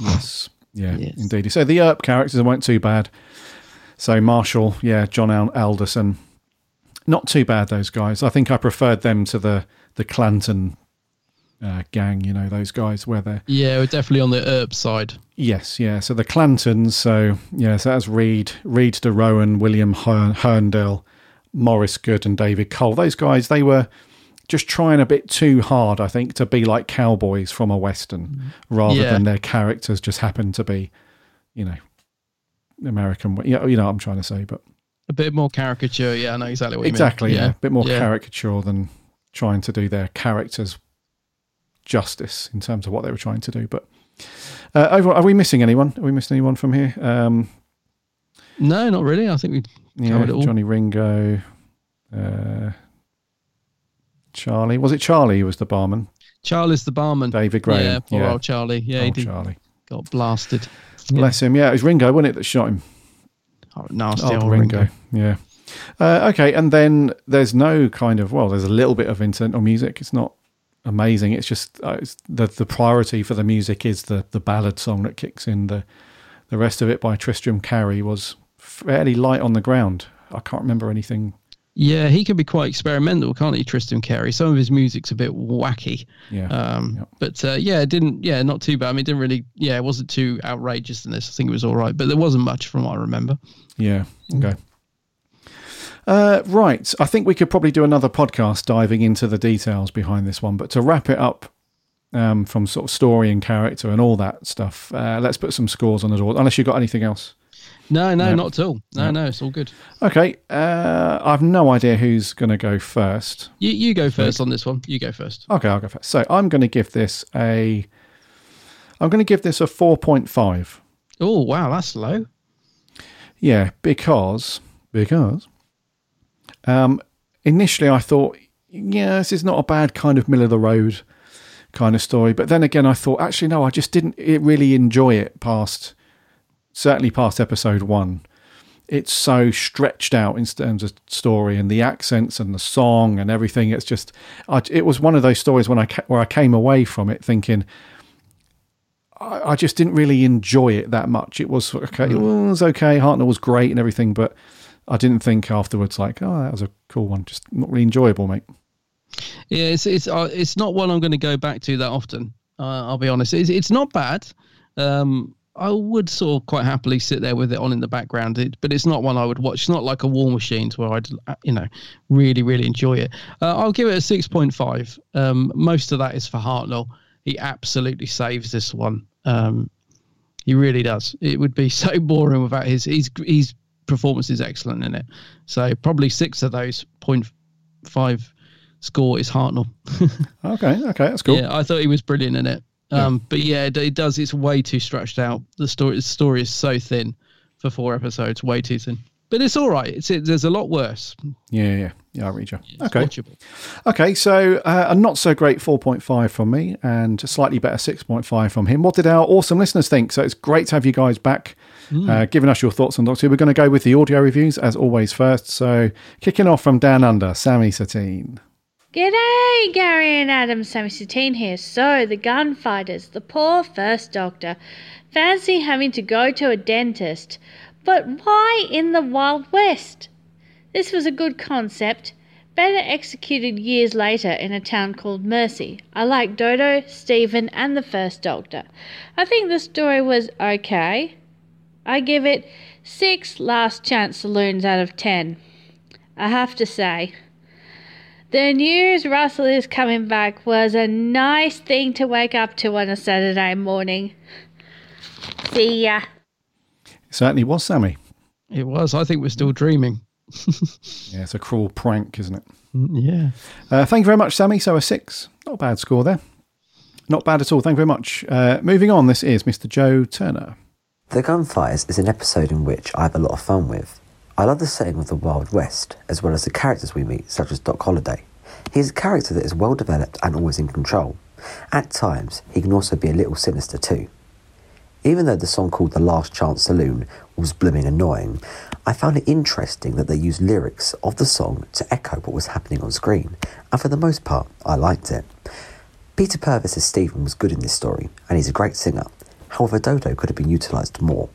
yes, yeah, indeed. So the Earp characters weren't too bad. So Marshall, yeah, John Alderson, not too bad. Those guys. I think I preferred them to the the Clanton uh, gang. You know, those guys where they're Yeah, we're definitely on the Earp side. Yes, yeah. So the Clantons, so yeah, so that's Reed, Reed de Rouen, William Hern, Hurndall, Maurice Good, and David Cole. Those guys, they were just trying a bit too hard, I think, to be like cowboys from a western, rather Yeah. than their characters just happen to be, you know, American. You know, you know what I'm trying to say, but A bit more caricature. Yeah, I know exactly what you exactly, mean. yeah, a bit more yeah. caricature than trying to do their characters justice in terms of what they were trying to do. But uh, overall, are we missing anyone? Are we missing anyone from here? Um, No, not really. I think we yeah, covered it all. Johnny Ringo, uh, Charlie. Was it Charlie who was the barman? Charlie's the barman. David Graham. Yeah, poor yeah. old Charlie. Yeah, he Old did. Charlie. Got blasted. Bless him. Yeah, it was Ringo, wasn't it, that shot him? Oh, nasty Old old Ringo. Yeah. Uh, okay, and then there's no kind of well, there's a little bit of incidental music. It's not amazing. It's just uh, it's the the priority for the music is the the ballad song that kicks in. The the rest of it by Tristram Cary was fairly light on the ground. I can't remember anything. Yeah, he can be quite experimental, can't he, Tristan Cary? Some of his music's a bit wacky. Yeah. Um, But uh, yeah, it didn't. Yeah, not too bad. I mean, it didn't really. Yeah, it wasn't too outrageous in this. I think it was all right, but there wasn't much from what I remember. Yeah. Okay. Uh, right. I think we could probably do another podcast diving into the details behind this one. But to wrap it up um, from sort of story and character and all that stuff, uh, let's put some scores on the door. Unless you've got anything else. No, no, No. not at all. No, No. no, it's all good. Okay. Uh, I've no idea who's going to go first. You you go first on this one. You go first. Okay, I'll go first. So I'm going to give this a. I'm going to give this a four point five. Oh wow, that's low. Yeah, because because um, initially I thought, yeah, this is not a bad kind of middle of the road kind of story. But then again, I thought actually no, I just didn't really enjoy it past certainly past episode one. It's so stretched out in terms of story and the accents and the song and everything. It's just, I, it was one of those stories when I ca- where I came away from it thinking, I, I just didn't really enjoy it that much. It was okay, it was okay. Hartnell was great and everything, but I didn't think afterwards like, oh, that was a cool one. Just not really enjoyable, mate. Yeah, it's it's uh, it's not one I'm going to go back to that often. Uh, I'll be honest. It's it's not bad. Um, I would sort of quite happily sit there with it on in the background, it, but it's not one I would watch. It's not like a War Machines where I'd uh, you know really really enjoy it. Uh, I'll give it a six point five. Um, most of that is for Hartnell. He absolutely saves this one. Um, he really does. It would be so boring without his his his performance is excellent in it. So probably six of those point five score is Hartnell. Okay, okay, that's cool. Yeah, I thought he was brilliant in it. Um, But yeah, it, it does. It's way too stretched out. The story, the story is so thin for four episodes. Way too thin. But it's all right. It's it, there's a lot worse. Yeah, yeah, yeah. I read you. It's okay. watchable. Okay, so uh, a not so great 4.5 from me and a slightly better 6.5 from him. What did our awesome listeners think? So it's great to have you guys back, Mm. uh, giving us your thoughts on Doctor Who. We're going to go with the audio reviews as always first. So kicking off from Down Under, Sammy Satine. G'day, Gary and Adam. Sammy Satine here. So, the gunfighters, the poor first doctor, fancy having to go to a dentist. But why in the Wild West? This was a good concept, better executed years later in a town called Mercy. I like Dodo, Steven, and the first doctor. I think the story was okay. I give it six last chance saloons out of ten. I have to say, the news Russell is coming back was a nice thing to wake up to on a Saturday morning. See ya. It certainly was Sammy. It was. I think we're still dreaming. Yeah, it's a cruel prank, isn't it? Mm, Yeah. Uh, thank you very much, Sammy. So a six. Not a bad score there. Not bad at all. Thank you very much. Uh, moving on, this is Mr. Joe Turner. The Gunfighters is an episode in which I have a lot of fun with. I love the setting of the Wild West, as well as the characters we meet, such as Doc Holliday. He is a character that is well developed and always in control. At times, he can also be a little sinister too. Even though the song called The Last Chance Saloon was blooming annoying, I found it interesting that they used lyrics of the song to echo what was happening on screen, and for the most part, I liked it. Peter Purves as Steven was good in this story, and he's a great singer. However, Dodo could have been utilised more.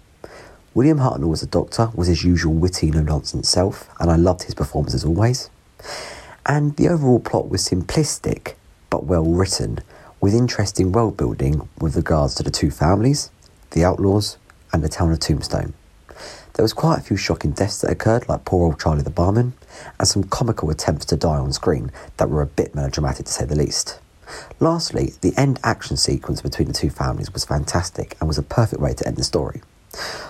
William Hartnell as a doctor was his usual witty, no nonsense self, and I loved his performance as always. And the overall plot was simplistic but well written, with interesting world building with regards to the two families, the outlaws, and the town of Tombstone. There was quite a few shocking deaths that occurred, like poor old Charlie the barman, and some comical attempts to die on screen that were a bit melodramatic to say the least. Lastly, the end action sequence between the two families was fantastic and was a perfect way to end the story.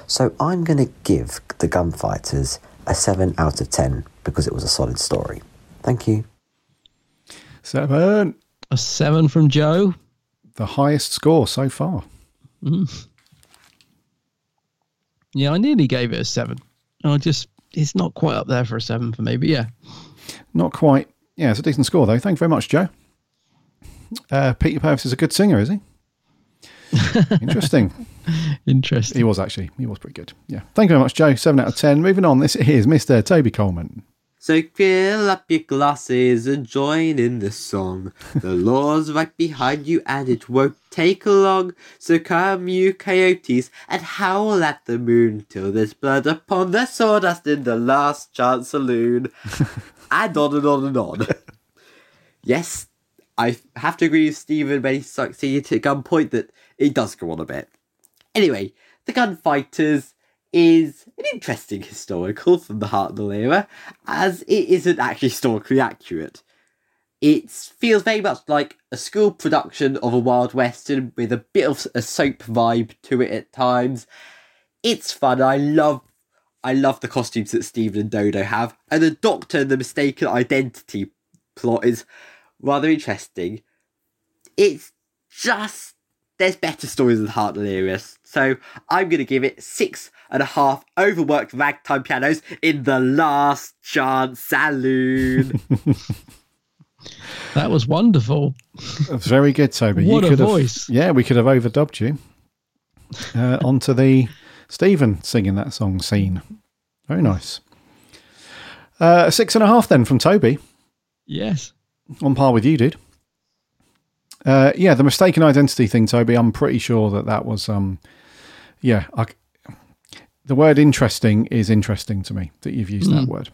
So I'm going to give The Gunfighters a 7 out of 10 because it was a solid story. Thank you. Seven. A seven from Joe. The highest score so far. Mm. Yeah, I nearly gave it a seven. I just, it's not quite up there for a seven for me, but yeah. Not quite. Yeah, it's a decent score, though. Thank you very much, Joe. Uh, Peter Purves is a good singer, is he? Interesting. Interesting. He was actually. He was pretty good. Yeah. Thank you very much, Joe. Seven out of ten. Moving on. This is Mr. Toby Coleman. So fill up your glasses and join in the song. The law's right behind you and it won't take long. So come you coyotes and howl at the moon till there's blood upon the sawdust in the last chance saloon. and on and on and on. yes, I have to agree with Steven when he succeeded at gunpoint that it does go on a bit. Anyway, the gunfighters is an interesting historical from the Hartnell era, as it isn't actually historically accurate. It feels very much like a school production of a Wild Western with a bit of a soap vibe to it at times. It's fun. I love I love the costumes that Steven and Dodo have, and the Doctor and the mistaken identity plot is rather interesting. It's just there's better stories than Hartnell era, so I'm gonna give it six and a half overworked ragtime pianos in the last chance saloon. that was wonderful. Very good, Toby. What you a could have, voice. Yeah, we could have overdubbed you uh, onto the Steven singing that song scene. Very nice. Uh, six and a half then from Toby. Yes. On par with you, dude. Uh, yeah, the mistaken identity thing, Toby. I'm pretty sure that that was, um, yeah. I, the word "interesting" is interesting to me that you've used that Mm. word.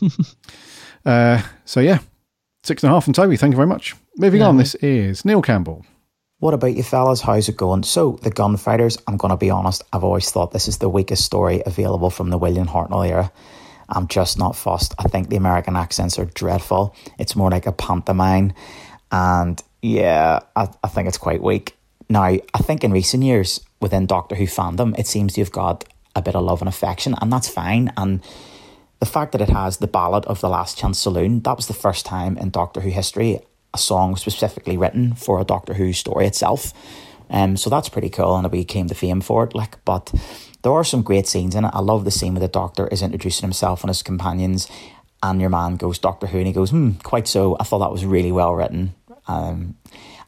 uh, so yeah, six and a half from Toby. Thank you very much. Moving Yeah. on, this is Neil Campbell. What about you fellas? How's it going? So, the gunfighters, I'm going to be honest, I've always thought this is the weakest story available from the William Hartnell era. I'm just not fussed. I think the American accents are dreadful. It's more like a pantomime. And yeah, I, I think it's quite weak. Now, I think in recent years within Doctor Who fandom, it seems to have got a bit of love and affection, and that's fine. And the fact that it has the ballad of the Last Chance Saloon, that was the first time in Doctor Who history a song specifically written for a Doctor Who story itself. Um, so that's pretty cool, and we came to fame for it. Like, but there are some great scenes in it. I love the scene where the Doctor is introducing himself and his companions, and your man goes Doctor Who, and he goes, "Hmm, quite so." I thought that was really well written. Um,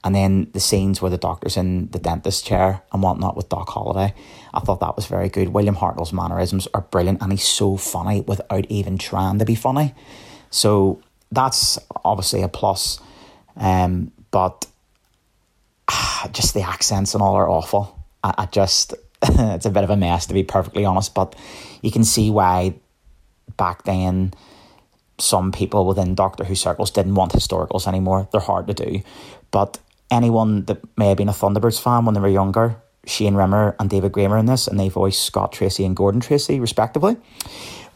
and then the scenes where the Doctor's in the dentist chair and whatnot with Doc Holliday, I thought that was very good. William Hartnell's mannerisms are brilliant, and he's so funny without even trying to be funny. So that's obviously a plus. Um, but ah, just the accents and all are awful. I, I just it's a bit of a mess to be perfectly honest. But you can see why back then some people within Doctor Who circles didn't want historicals anymore. They're hard to do. But anyone that may have been a Thunderbirds fan when they were younger, Shane Rimmer and David Graham in this, and they voice Scott Tracy and Gordon Tracy, respectively.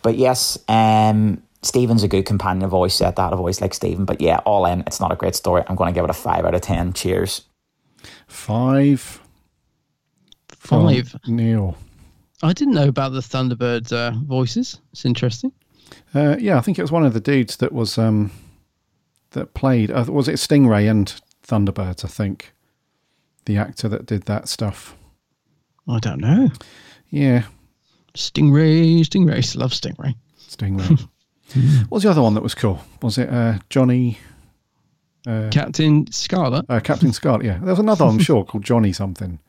But yes, um, Steven's a good companion. I've always said that. I've always liked Steven. But yeah, all in, it's not a great story. I'm going to give it a 5 out of 10. Cheers. Five. Five. Neil. I didn't know about the Thunderbird uh, voices. It's interesting. Uh, yeah, I think it was one of the dudes that was um, that played. Uh, was it Stingray and Thunderbirds? I think the actor that did that stuff. I don't know. Yeah, Stingray, Stingray. I love Stingray. Stingray. what was the other one that was cool? Was it uh, Johnny? Uh, Captain Scarlet. uh, Captain Scarlet. Yeah, there was another. I'm sure called Johnny something.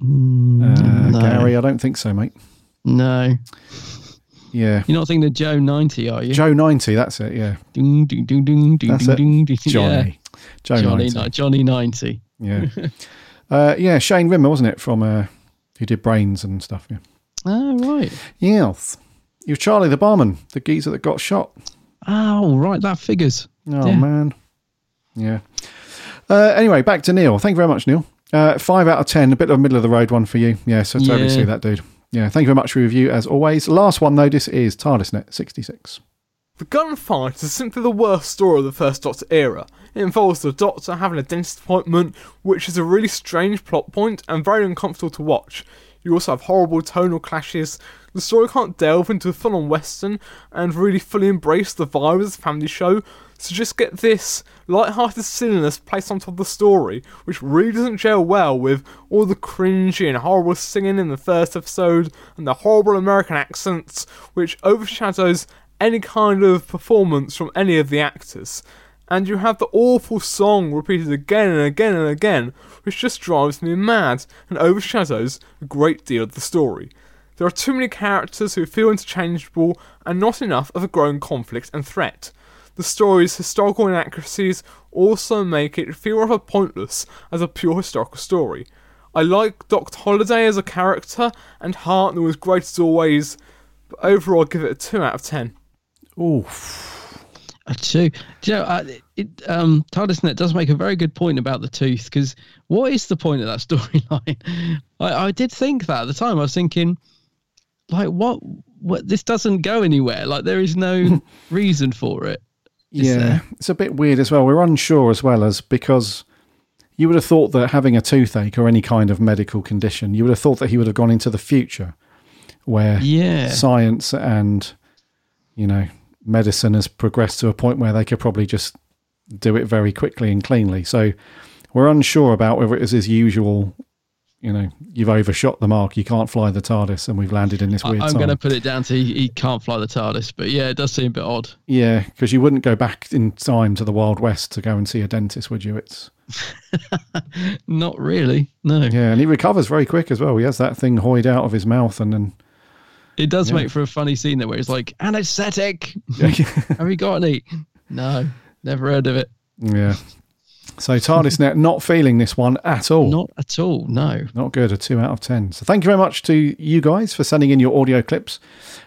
Mm, Uh, no. Gary, I don't think so, mate. No. Yeah, You're not thinking of Joe 90, are you? Joe ninety. That's it. Yeah, Ding, ding, ding, ding, ding, that's ding, it. ding. Johnny. Joe Yeah. Johnny, 90. Johnny 90. Yeah, uh, yeah. Shane Rimmer, wasn't it? From uh, who did Brains and stuff. Yeah. Oh, right. Yes. You're Charlie the barman, the geezer that got shot. Oh, right. That figures. Oh Yeah. man. Yeah. Uh, anyway, back to Neil. Thank you very much, Neil. Uh, five out of ten, a bit of a middle of the road one for you. Yeah, so totally Yeah. see that, dude. Yeah, thank you very much for your review as always. Last one though, this is TARDISNet sixty six. The Gunfight is simply the worst story of the first Doctor era. It involves the Doctor having a dentist appointment, which is a really strange plot point and very uncomfortable to watch. You also have horrible tonal clashes. The story can't delve into a full on Western and really fully embrace the vibe of the family show, so just get this light-hearted silliness placed on top of the story, which really doesn't gel well with all the cringy and horrible singing in the first episode and the horrible American accents, which overshadows any kind of performance from any of the actors. And you have the awful song repeated again and again and again, which just drives me mad and overshadows a great deal of the story. There are too many characters who feel interchangeable and not enough of a growing conflict and threat. The story's historical inaccuracies also make it feel rather pointless as a pure historical story. I like Dr. Holliday as a character, and Hartnell was great as always, but overall I'd give it a 2 out of 10. Oof. A two. Do you know, uh, it, um, TARDISnet does make a very good point about the tooth because what is the point of that storyline? I, I did think that at the time. I was thinking, like, what? What? This doesn't go anywhere. Like, there is no reason for it. Yeah, there? it's a bit weird as well. We're unsure as well as because you would have thought that having a toothache or any kind of medical condition, you would have thought that he would have gone into the future where Yeah. science and, you know, medicine has progressed to a point where they could probably just do it very quickly and cleanly. So we're unsure about whether it is his usual, you know, you've overshot the mark, you can't fly the TARDIS, and we've landed in this weird I'm going to put it down to he, he can't fly the TARDIS, but yeah, it does seem a bit odd. Yeah, because you wouldn't go back in time to the Wild West to go and see a dentist, would you? It's Not really. No. yeah, and he recovers very quick as well. He has that thing hoid out of his mouth, and then It does Yeah. make for a funny scene there where he's like, anesthetic. Have you got any? No, never heard of it. yeah. So TARDISnet not feeling this one at all. Not at all. No. Not good. A two out of ten. So thank you very much to you guys for sending in your audio clips.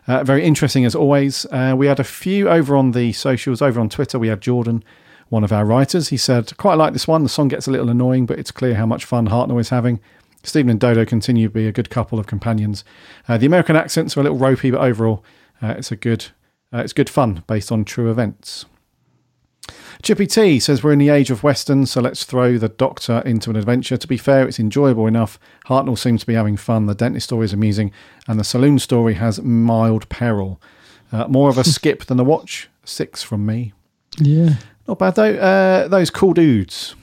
Uh, very interesting as always. Uh, we had a few over on the socials, over on Twitter. We had Jordan, one of our writers. He said, "Quite like this one. The song gets a little annoying, but it's clear how much fun Hartnell is having." Steven and Dodo continue to be a good couple of companions. Uh, the American accents are a little ropey, but overall, uh, it's a good, uh, it's good fun based on true events. Chippy T says we're in the age of westerns, so let's throw the Doctor into an adventure. To be fair, it's enjoyable enough. Hartnell seems to be having fun. The dentist story is amusing, and the saloon story has mild peril. Uh, more of a skip than a watch. Six from me. Yeah. Not bad though. Uh, those cool dudes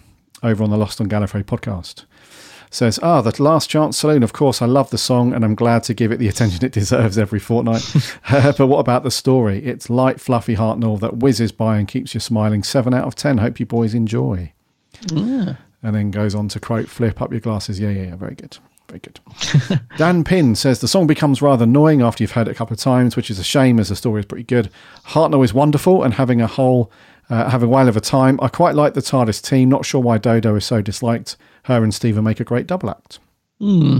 over on the Lost on Gallifrey podcast says, "Ah, the Last Chance Saloon. Of course, I love the song, and I'm glad to give it the attention it deserves every fortnight. But what about the story? It's light, fluffy Hartnell that whizzes by and keeps you smiling. Seven out of ten. Hope you boys enjoy." Yeah. And then goes on to quote, "Flip up your glasses." Yeah, yeah, yeah. Very good. Very good. Dan Pin says the song becomes rather annoying after you've heard it a couple of times, which is a shame as the story is pretty good. Hartnell is wonderful and having a whole, uh, having a while of a time. I quite like the TARDIS team. Not sure why Dodo is so disliked. Her and Steven make a great double act. Hmm.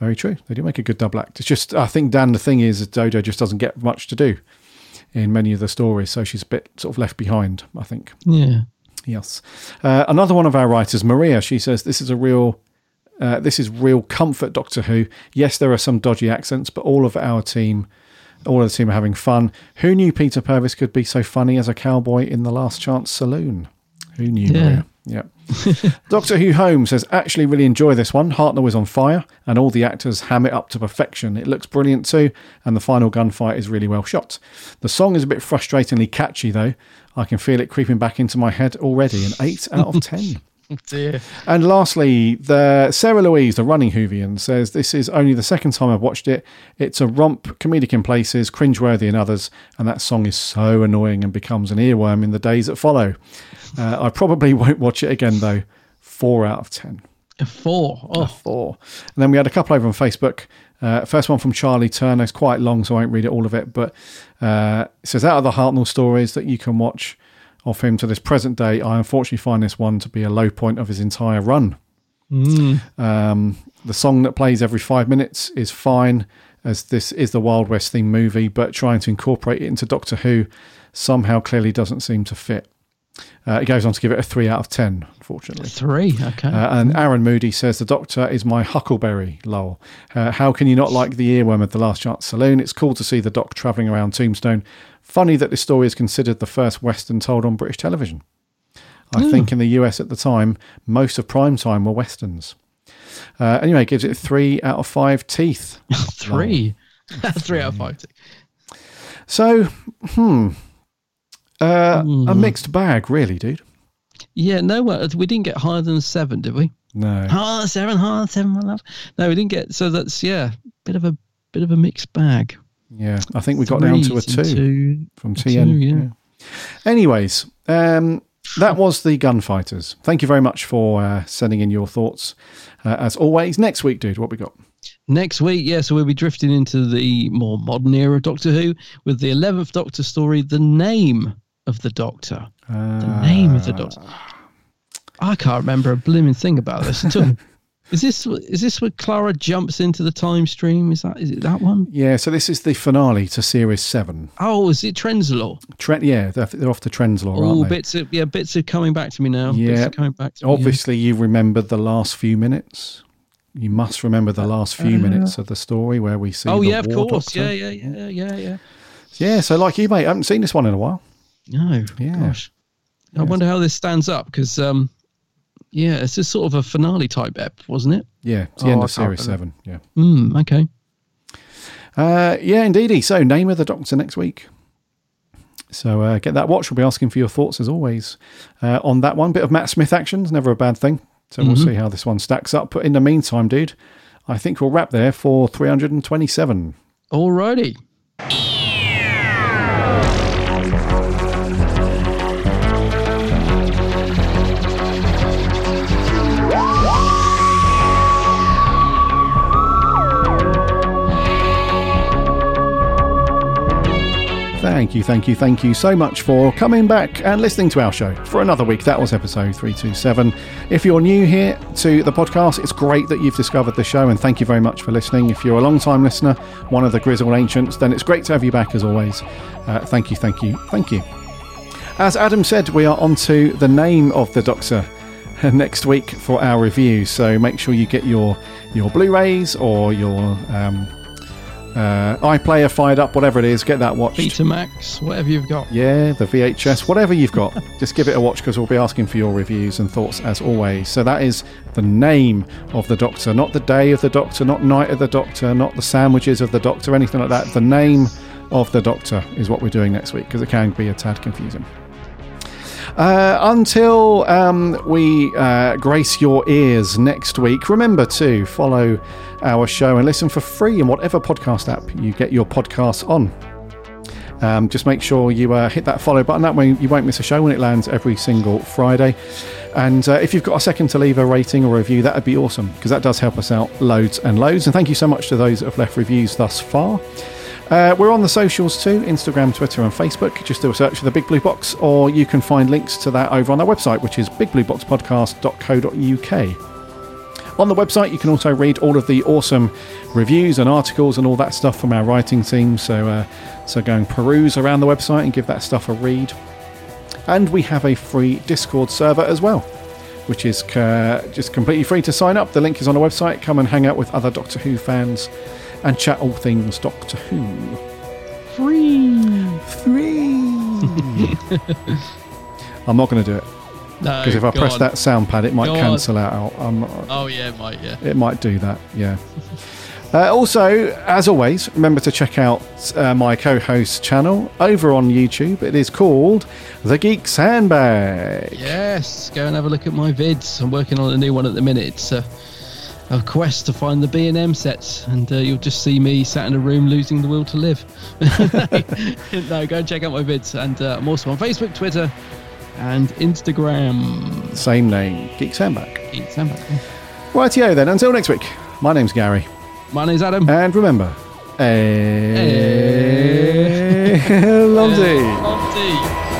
Very true. They do make a good double act. It's just, I think, Dan, the thing is, Dodo just doesn't get much to do in many of the stories, so she's a bit sort of left behind, I think. Yeah. Yes. Uh, another one of our writers, Maria, she says this is a real. Uh, this is real comfort, Doctor Who. Yes, there are some dodgy accents, but all of our team, all of the team are having fun. Who knew Peter Purves could be so funny as a cowboy in the Last Chance Saloon? Who knew? Yeah. Maria? Yeah. Doctor Who Home says, actually really enjoy this one. Hartnell is on fire, and all the actors ham it up to perfection. It looks brilliant too, and the final gunfight is really well shot. The song is a bit frustratingly catchy though. I can feel it creeping back into my head already, an 8 out of 10. dear. And lastly, the Sarah Louise, the running Whovian, says this is only the second time I've watched it. It's a romp, comedic in places, cringeworthy in others, and that song is so annoying and becomes an earworm in the days that follow. Uh, I probably won't watch it again though. Four out of ten. A four. Oh, A four. And then we had a couple over on Facebook. Uh, first one from Charlie Turner. It's quite long, so I won't read it all of it. But uh, it says, out of the Hartnell stories that you can watch of him to this present day, I unfortunately find this one to be a low point of his entire run. Mm. Um, the song that plays every five minutes is fine, as this is the Wild West theme movie, but trying to incorporate it into Doctor Who somehow clearly doesn't seem to fit. Uh, it goes on to give it a three out of ten, unfortunately. Three. Okay. Uh, and Aaron Moody says the Doctor is my Huckleberry. Lol. Uh, how can you not like the earworm of the Last Chance Saloon? It's cool to see the Doc travelling around Tombstone. Funny that this story is considered the first Western told on British television. I Hmm. think in the US at the time, most of prime time were westerns. Uh, anyway, gives it three out of five teeth. Three. Three out of five. teeth. So, hmm, uh, Hmm. a mixed bag, really, dude. Yeah, no, uh, we didn't get higher than seven, did we? No. Higher than seven, higher than seven, my love. No, we didn't get. So that's yeah, bit of a bit of a mixed bag. Yeah, I think we got down to a two, two- from a TN. two, yeah. Anyways, um, that was the Gunfighters. Thank you very much for uh, sending in your thoughts. Uh, as always, next week, dude, what we got? Next week, yeah, so we'll be drifting into the more modern era of Doctor Who with the 11th Doctor story, The Name of the Doctor. the Name of the Doctor. I can't remember a blooming thing about this at all. Is this is this where Clara jumps into the time stream? Is that is it that one? Yeah, so this is the finale to series seven. Oh, is it Trenzalore? Tre- yeah, they're, they're off to Trenzalore, Oh, aren't they? bits of yeah, bits are coming back to me now. Bits Yeah. are coming back to me. Obviously, you remembered the last few minutes. You must remember the last few Uh, minutes of the story where we see. Oh the yeah, of course. Doctor. Yeah, yeah, yeah, yeah, yeah. Yeah, so like you, mate, I haven't seen this one in a while. No, Yeah. gosh. I wonder how this stands up because, um, yeah, it's just sort of a finale type ep, wasn't it? Yeah, it's the Oh, end of series seven. Yeah. Hmm. Okay. Uh, yeah, indeedy. So, name of the Doctor next week. So, uh, get that watch. We'll be asking for your thoughts as always uh, on that one. Bit of Matt Smith action's never a bad thing. So, we'll Mhm. see how this one stacks up. But in the meantime, dude, I think we'll wrap there for 327. Alrighty. Thank you, thank you, thank you so much for coming back and listening to our show for another week. That was episode 327. If you're new here to the podcast, it's great that you've discovered the show and thank you very much for listening. If you're a long time listener, one of the grizzled ancients, then it's great to have you back as always. Uh, thank you, thank you, thank you. As Adam said, we are on to the name of the Doctor next week for our review. So make sure you get your your Blu-rays or your um, uh, iPlayer fired up, whatever it is. Get that watched. Betamax, whatever you've got. Yeah, the VHS, whatever you've got, just give it a watch because we'll be asking for your reviews and thoughts as always. So that is the name of the Doctor, not the day of the Doctor, not night of the Doctor, not the sandwiches of the Doctor, anything like that. The name of the Doctor is what we're doing next week because it can be a tad confusing. Uh, until um, we uh, grace your ears next week, remember to follow our show and listen for free in whatever podcast app you get your podcasts on. Um, just make sure you uh, hit that follow button. That way you won't miss a show when it lands every single Friday. And uh, if you've got a second to leave a rating or review, that would be awesome because that does help us out loads and loads. And thank you so much to those that have left reviews thus far. Uh, we're on the socials too Instagram, Twitter, and Facebook. Just do a search for the Big Blue Box, or you can find links to that over on our website, which is bigblueboxpodcast.co.uk. On the website, you can also read all of the awesome reviews and articles and all that stuff from our writing team. So, uh, so go and peruse around the website and give that stuff a read. And we have a free Discord server as well, which is uh, just completely free to sign up. The link is on the website. Come and hang out with other Doctor Who fans and chat all things Doctor Who. Free. Free. I'm not going to do it. No, Because if I press on. that sound pad, it might Go on. cancel out. I'm, Oh yeah, it might yeah. it might do that, yeah. Uh, also, as always, remember to check out uh, my co host channel over on YouTube. It is called The Geek Sandbag. Yes, go and have a look at my vids. I'm working on a new one at the minute. It's a, a quest to find the B and M sets, and uh, you'll just see me sat in a room losing the will to live. no, go and check out my vids, and uh, I'm also on Facebook, Twitter, and Instagram. Same name, Geek Sandbag. Geek Sandbag. Rightio then, until next week, my name's Gary. My name's Adam. And remember, eh, Allons-y. Allons-y.